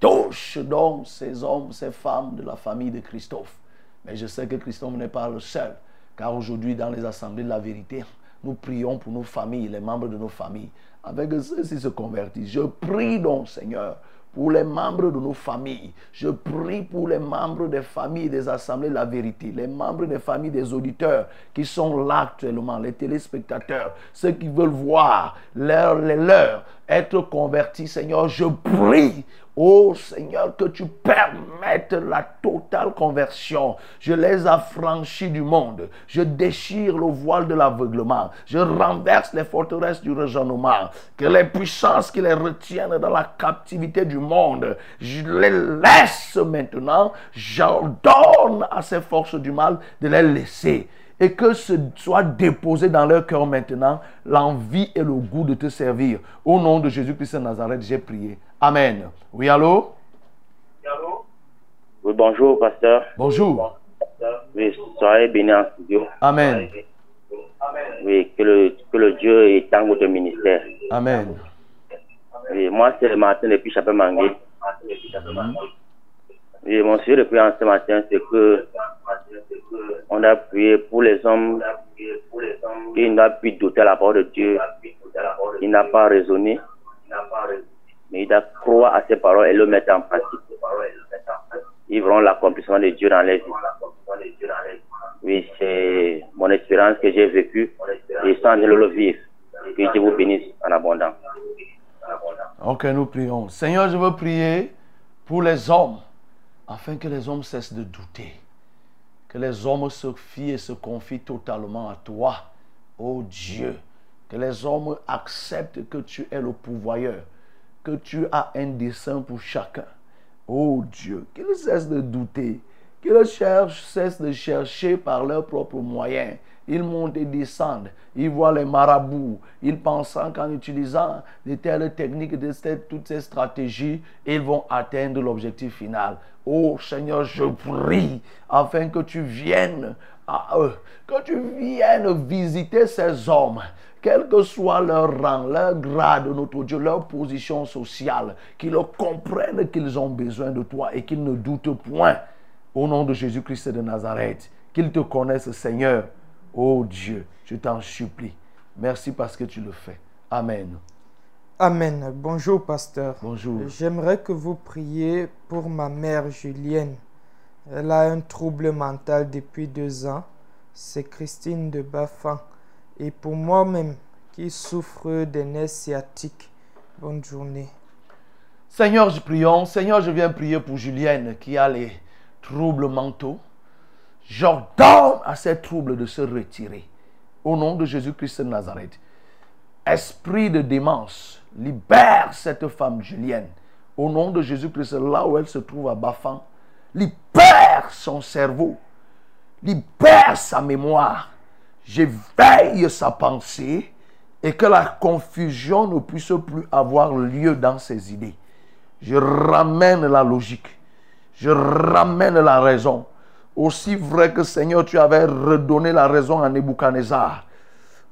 touche donc ces hommes, ces femmes de la famille de Christophe. Mais je sais que Christophe n'est pas le seul, car aujourd'hui, dans les assemblées de la vérité, nous prions pour nos familles, les membres de nos familles, avec ceux-ci se convertissent. Je prie donc, Seigneur, pour les membres de nos familles. Je prie pour les membres des familles des assemblées de la vérité, les membres des familles des auditeurs qui sont là actuellement, les téléspectateurs, ceux qui veulent voir les leurs être convertis. Seigneur, je prie Oh Seigneur, que tu permettes la totale conversion. Je les affranchis du monde. Je déchire le voile de l'aveuglement. Je renverse les forteresses du raisonnement. Que les puissances qui les retiennent dans la captivité du monde, je les laisse maintenant. J'ordonne à ces forces du mal de les laisser et que ce soit déposé dans leur cœur maintenant l'envie et le goût de te servir. Au nom de Jésus-Christ Nazareth, j'ai prié. Amen. Oui, allô? Oui, bonjour, pasteur. Bonjour. Oui, soyez bénis en studio. Amen. Oui, que le, que le Dieu étende votre ministère. Amen. Oui, moi, c'est le matin depuis Chapelle Mangué. Oui, mon sujet de prière ce matin, c'est que on a prié pour les hommes qui n'ont pu douter la parole de Dieu. Il n'a pas raisonné, doit croire à ses paroles et le mettre en pratique. Ils verront l'accomplissement de Dieu dans les vies. Oui, c'est mon expérience que j'ai vécue et sans de le vivre. Que Dieu vous bénisse en abondance. Ok, nous prions. Seigneur, je veux prier pour les hommes, afin que les hommes cessent de douter. Que les hommes se fient et se confient totalement à toi, ô Dieu. Que les hommes acceptent que tu es le pourvoyeur, que tu as un dessein pour chacun. Ô Dieu, qu'ils cessent de douter, qu'ils cessent de chercher par leurs propres moyens. Ils montent et descendent. Ils voient les marabouts. Ils pensent qu'en utilisant de telles techniques, de toutes ces stratégies, ils vont atteindre l'objectif final. Oh Seigneur, je prie afin que tu viennes que tu viennes visiter ces hommes, quel que soit leur rang, leur grade, notre Dieu, leur position sociale, qu'ils comprennent qu'ils ont besoin de toi et qu'ils ne doutent point. Au nom de Jésus-Christ de Nazareth, qu'ils te connaissent, Seigneur. Oh Dieu, je t'en supplie. Merci parce que tu le fais. Amen. Amen. Bonjour, pasteur. Bonjour. J'aimerais que vous priez pour ma mère Julienne. Elle a un trouble mental depuis deux ans. C'est Christine de Baffin. Et pour moi-même, qui souffre des nerfs sciatiques. Bonne journée. Seigneur, je prions. Seigneur, je viens prier pour Julienne qui a les troubles mentaux. J'ordonne à ces troubles de se retirer. Au nom de Jésus-Christ de Nazareth. Esprit de démence, libère cette femme Julienne. Au nom de Jésus-Christ, là où elle se trouve à Libère son cerveau, libère sa mémoire, j'éveille sa pensée et que la confusion ne puisse plus avoir lieu dans ses idées. Je ramène la logique, je ramène la raison. Aussi vrai que Seigneur, tu avais redonné la raison à Nebuchadnezzar.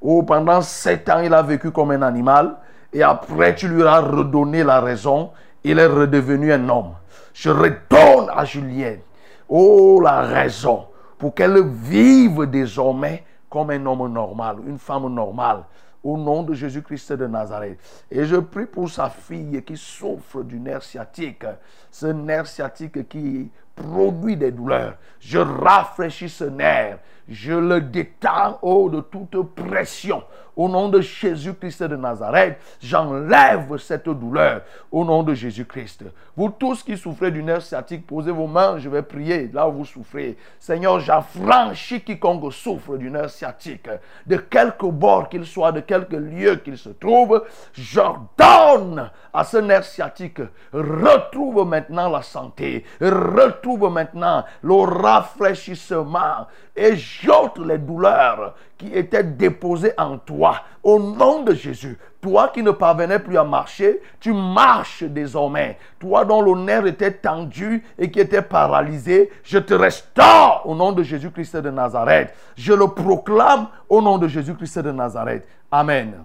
Oh, pendant sept ans, il a vécu comme un animal. Et après, tu lui as redonné la raison. Il est redevenu un homme. Je redonne à Julienne, oh, la raison pour qu'elle vive désormais comme un homme normal, une femme normale. Au nom de Jésus-Christ de Nazareth. Et je prie pour sa fille qui souffre du nerf sciatique. Ce nerf sciatique qui produit des douleurs. Je rafraîchis ce nerf. Je le détends, oh, de toute pression. Au nom de Jésus-Christ de Nazareth, j'enlève cette douleur. Au nom de Jésus-Christ. Vous tous qui souffrez du nerf sciatique, posez vos mains, je vais prier là où vous souffrez. Seigneur, j'affranchis quiconque souffre du nerf sciatique. De quelque bord qu'il soit, de quelque lieu qu'il se trouve, j'ordonne à ce nerf sciatique, retrouve maintenant la santé, retrouve maintenant le rafraîchissement et j'ôte les douleurs qui étaient déposées en toi. Au nom de Jésus, toi qui ne parvenais plus à marcher, tu marches désormais. Toi dont le nerf était tendu et qui était paralysé, je te restaure au nom de Jésus-Christ de Nazareth. Je le proclame au nom de Jésus-Christ de Nazareth. Amen.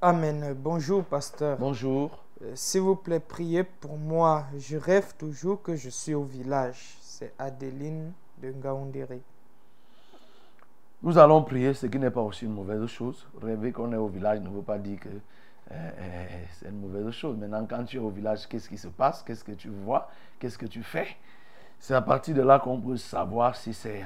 Amen. Bonjour, pasteur. Bonjour. Euh, S'il vous plaît, priez pour moi. Je rêve toujours que je suis au village. C'est Adeline de Ngaoundéré. Nous allons prier, ce qui n'est pas aussi une mauvaise chose. Rêver qu'on est au village ne veut pas dire que euh, euh, c'est une mauvaise chose. Maintenant, quand tu es au village, qu'est-ce qui se passe? Qu'est-ce que tu vois? Qu'est-ce que tu fais? C'est à partir de là qu'on peut savoir si c'est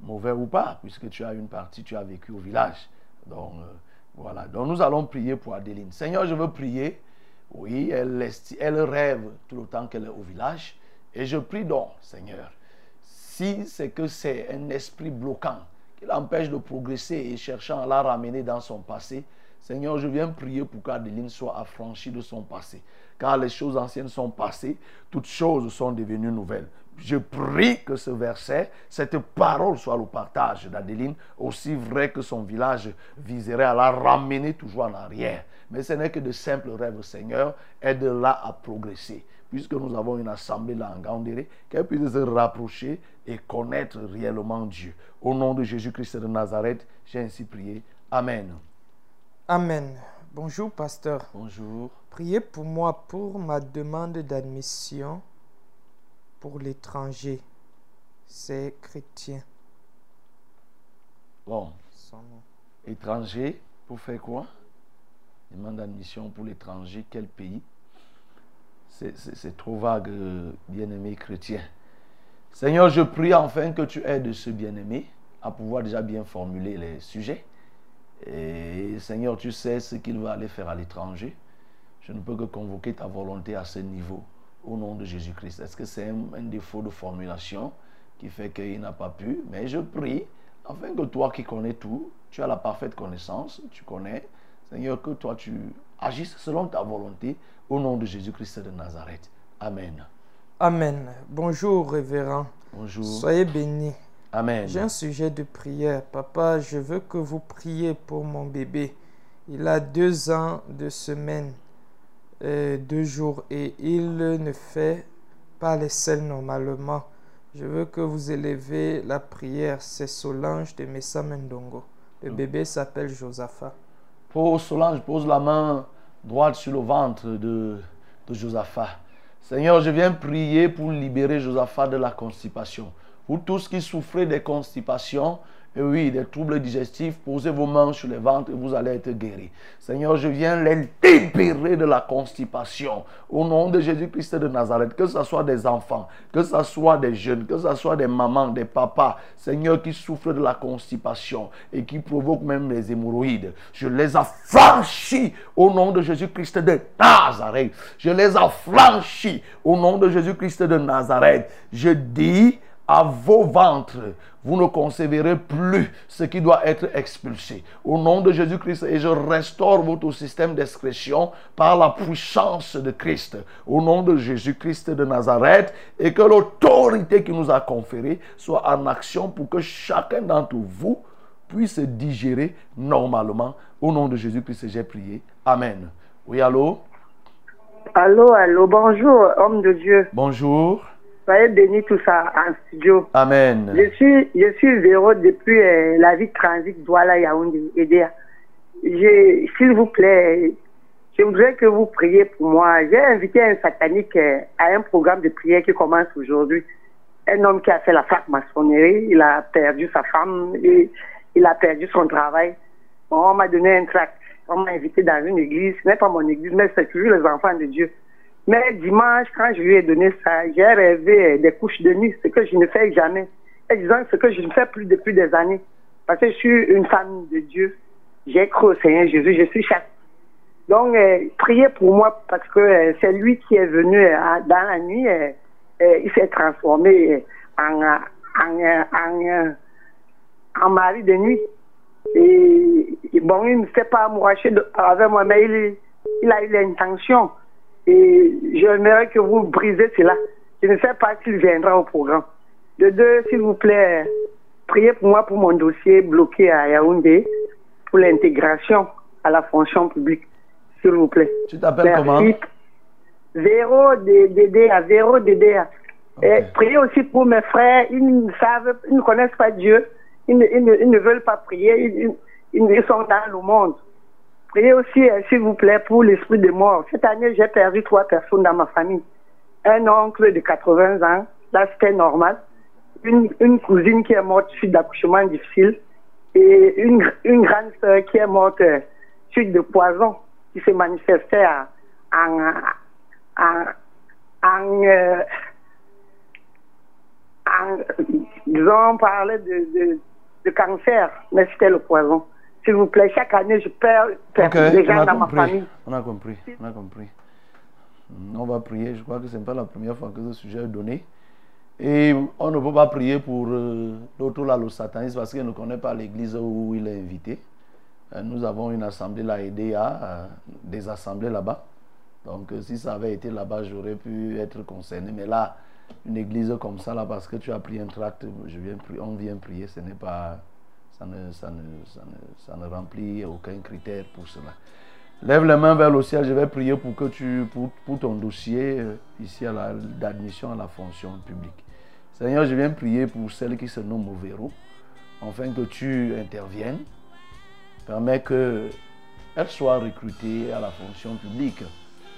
mauvais ou pas, puisque tu as une partie, tu as vécu au village. Donc, euh, voilà. Donc, nous allons prier pour Adeline. Seigneur, je veux prier. Oui, elle, elle rêve tout le temps qu'elle est au village. Et je prie donc, Seigneur, si c'est que c'est un esprit bloquant qui l'empêche de progresser et cherchant à la ramener dans son passé, Seigneur, je viens prier pour qu'Adeline soit affranchie de son passé. Car les choses anciennes sont passées, toutes choses sont devenues nouvelles. Je prie que ce verset, cette parole soit le partage d'Adeline, aussi vrai que son village viserait à la ramener toujours en arrière. Mais ce n'est que de simples rêves, Seigneur. Aide-la à progresser. Puisque nous avons une assemblée là en Gandéré, qu'elle puisse se rapprocher et connaître réellement Dieu. Au nom de Jésus-Christ de Nazareth, j'ai ainsi prié. Amen. Amen. Bonjour, pasteur. Bonjour. Priez pour moi pour ma demande d'admission pour l'étranger. C'est chrétien. Bon, Son nom. étranger, pour faire quoi? Demande d'admission pour l'étranger, quel pays? C'est- trop vague, euh, bien-aimé chrétien. Seigneur, je prie enfin que tu aides ce bien-aimé à pouvoir déjà bien formuler les sujets. Et Seigneur, tu sais ce qu'il va aller faire à l'étranger. Je ne peux que convoquer ta volonté à ce niveau au nom de Jésus-Christ. Est-ce que c'est un, un défaut de formulation qui fait qu'il n'a pas pu? Mais je prie afin que toi qui connais tout, tu as la parfaite connaissance, tu connais, Seigneur, que toi tu agisses selon ta volonté au nom de Jésus-Christ de Nazareth. Amen. Amen. Bonjour, révérend. Bonjour. Soyez bénis. Amen. J'ai un sujet de prière. Papa, je veux que vous priez pour mon bébé. Il a deux ans, deux semaines, euh, deux jours et il ne fait pas les selles normalement. Je veux que vous élevez la prière. C'est Solange de Messa Mendongo. Le bébé s'appelle Josaphat. Pour Solange, pose la main droite sur le ventre de, Josaphat. Seigneur, je viens prier pour libérer Josaphat de la constipation. Vous tous qui souffrez des constipations, et oui, des troubles digestifs, posez vos mains sur les ventres et vous allez être guéris. Seigneur, je viens les libérer de la constipation. Au nom de Jésus-Christ de Nazareth, que ce soit des enfants, que ce soit des jeunes, que ce soit des mamans, des papas, Seigneur, qui souffrent de la constipation et qui provoquent même les hémorroïdes. Je les affranchis au nom de Jésus-Christ de Nazareth. Je les affranchis au nom de Jésus-Christ de Nazareth. Je dis à vos ventres, vous ne concevrez plus ce qui doit être expulsé. Au nom de Jésus-Christ, et je restaure votre système d'excrétion par la puissance de Christ. Au nom de Jésus-Christ de Nazareth, et que l'autorité qui nous a conférée soit en action pour que chacun d'entre vous puisse digérer normalement. Au nom de Jésus-Christ, j'ai prié. Amen. Oui, allô? Allô, allô, bonjour, homme de Dieu. Bonjour. Soyez bénis tous ça en studio. Amen. Je suis, je suis Véro depuis euh, la ville transit Douala Yaoundé, Edea. S'il vous plaît, je voudrais que vous priez pour moi. J'ai invité un satanique euh, à un programme de prière qui commence aujourd'hui. Un homme qui a fait la franc-maçonnerie, il a perdu sa femme, et il a perdu son travail. Bon, on m'a donné un tract. On m'a invité dans une église. Ce n'est pas mon église, mais c'est toujours les enfants de Dieu. Mais dimanche, quand je lui ai donné ça, j'ai rêvé des couches de nuit, ce que je ne fais jamais. Et disons ce que je ne fais plus depuis des années. Parce que je suis une famille de Dieu. J'ai cru au Seigneur Jésus, je suis chaque. Donc, euh, priez pour moi parce que euh, c'est lui qui est venu euh, dans la nuit. euh, euh, il s'est transformé euh, en, euh, en, euh, en, euh, en mari de nuit. Et, bon, il ne s'est pas amouraché avec moi, mais il, il a eu l'intention. Et j'aimerais que vous brisez cela. Je ne sais pas s'il viendra au programme. De deux, s'il vous plaît, priez pour moi pour mon dossier bloqué à Yaoundé pour l'intégration à la fonction publique. S'il vous plaît. Tu t'appelles comment? Zéro DDA, zéro DDA. Et priez aussi pour mes frères, ils ne savent, ils ne connaissent pas Dieu, ils ne, ils ne, ils ne veulent pas prier, ils, ils, ils sont dans le monde. Priez aussi, euh, s'il vous plaît, pour l'esprit de mort. Cette année, j'ai perdu trois personnes dans ma famille. Un oncle de 80 ans, là c'était normal. Une, cousine qui est morte suite d'accouchement difficile. Et une, une grande sœur qui est morte euh, suite de poison qui se manifestait en, en, en, euh, disons, on parlait de cancer, mais c'était le poison. S'il vous plaît, chaque année, je perds, perds Ok, des on gens dans ma famille. On a compris. On a compris. Hmm, On va prier. Je crois que ce n'est pas la première fois que ce sujet est donné. Et on ne peut pas prier pour euh, l'autre là, le satanisme, parce qu'il ne connaît pas l'église où il est invité. Euh, nous avons une assemblée, la EDA, euh, des assemblées là-bas. Donc, euh, si ça avait été là-bas, j'aurais pu être concerné. Mais là, une église comme ça, là, parce que tu as pris un tract, je viens pri- on vient prier, ce n'est pas. Ça ne, ça, ne, ça, ne, remplit aucun critère pour cela. Lève les mains vers le ciel, je vais prier pour, que tu, pour, pour ton dossier euh, ici d'admission à la fonction publique. Seigneur, je viens prier pour celle qui se nomme Overo, afin que tu interviennes. Permets qu'elle soit recrutée à la fonction publique.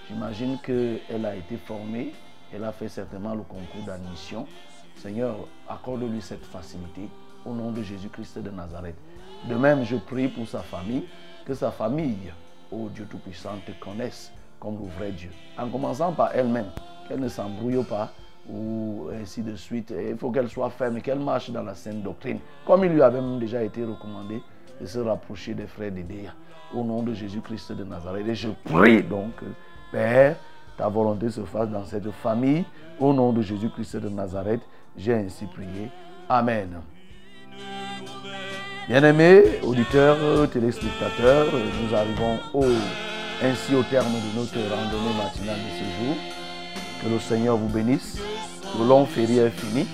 J'imagine qu'elle a été formée, elle a fait certainement le concours d'admission. Seigneur, accorde-lui cette facilité au nom de Jésus-Christ de Nazareth. De même, je prie pour sa famille, que sa famille, ô Dieu Tout-Puissant, te connaisse comme le vrai Dieu. En commençant par elle-même, qu'elle ne s'embrouille pas ou ainsi de suite. Il faut qu'elle soit ferme qu'elle marche dans la sainte doctrine, comme il lui avait même déjà été recommandé de se rapprocher des frères d'Edéa. Au nom de Jésus-Christ de Nazareth. Et je prie donc, Père, ta volonté se fasse dans cette famille. Au nom de Jésus-Christ de Nazareth, j'ai ainsi prié. Amen. Bien-aimés auditeurs, téléspectateurs, nous arrivons ainsi au terme de notre randonnée matinale de ce jour. Que le Seigneur vous bénisse. Le long férié est fini.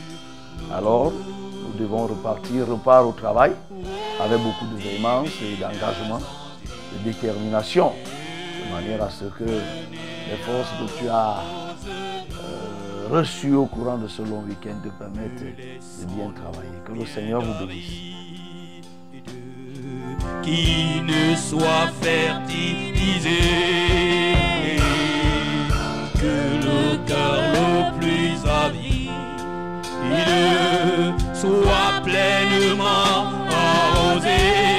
Alors, nous devons repartir, repart au travail avec beaucoup de véhémence et d'engagement, de détermination, de manière à ce que les forces que tu as euh, reçues au courant de ce long week-end te permettent de bien travailler. Que le Seigneur vous bénisse. qui ne soit fertilisé. Que le cœur le plus avide soit pleinement arrosé.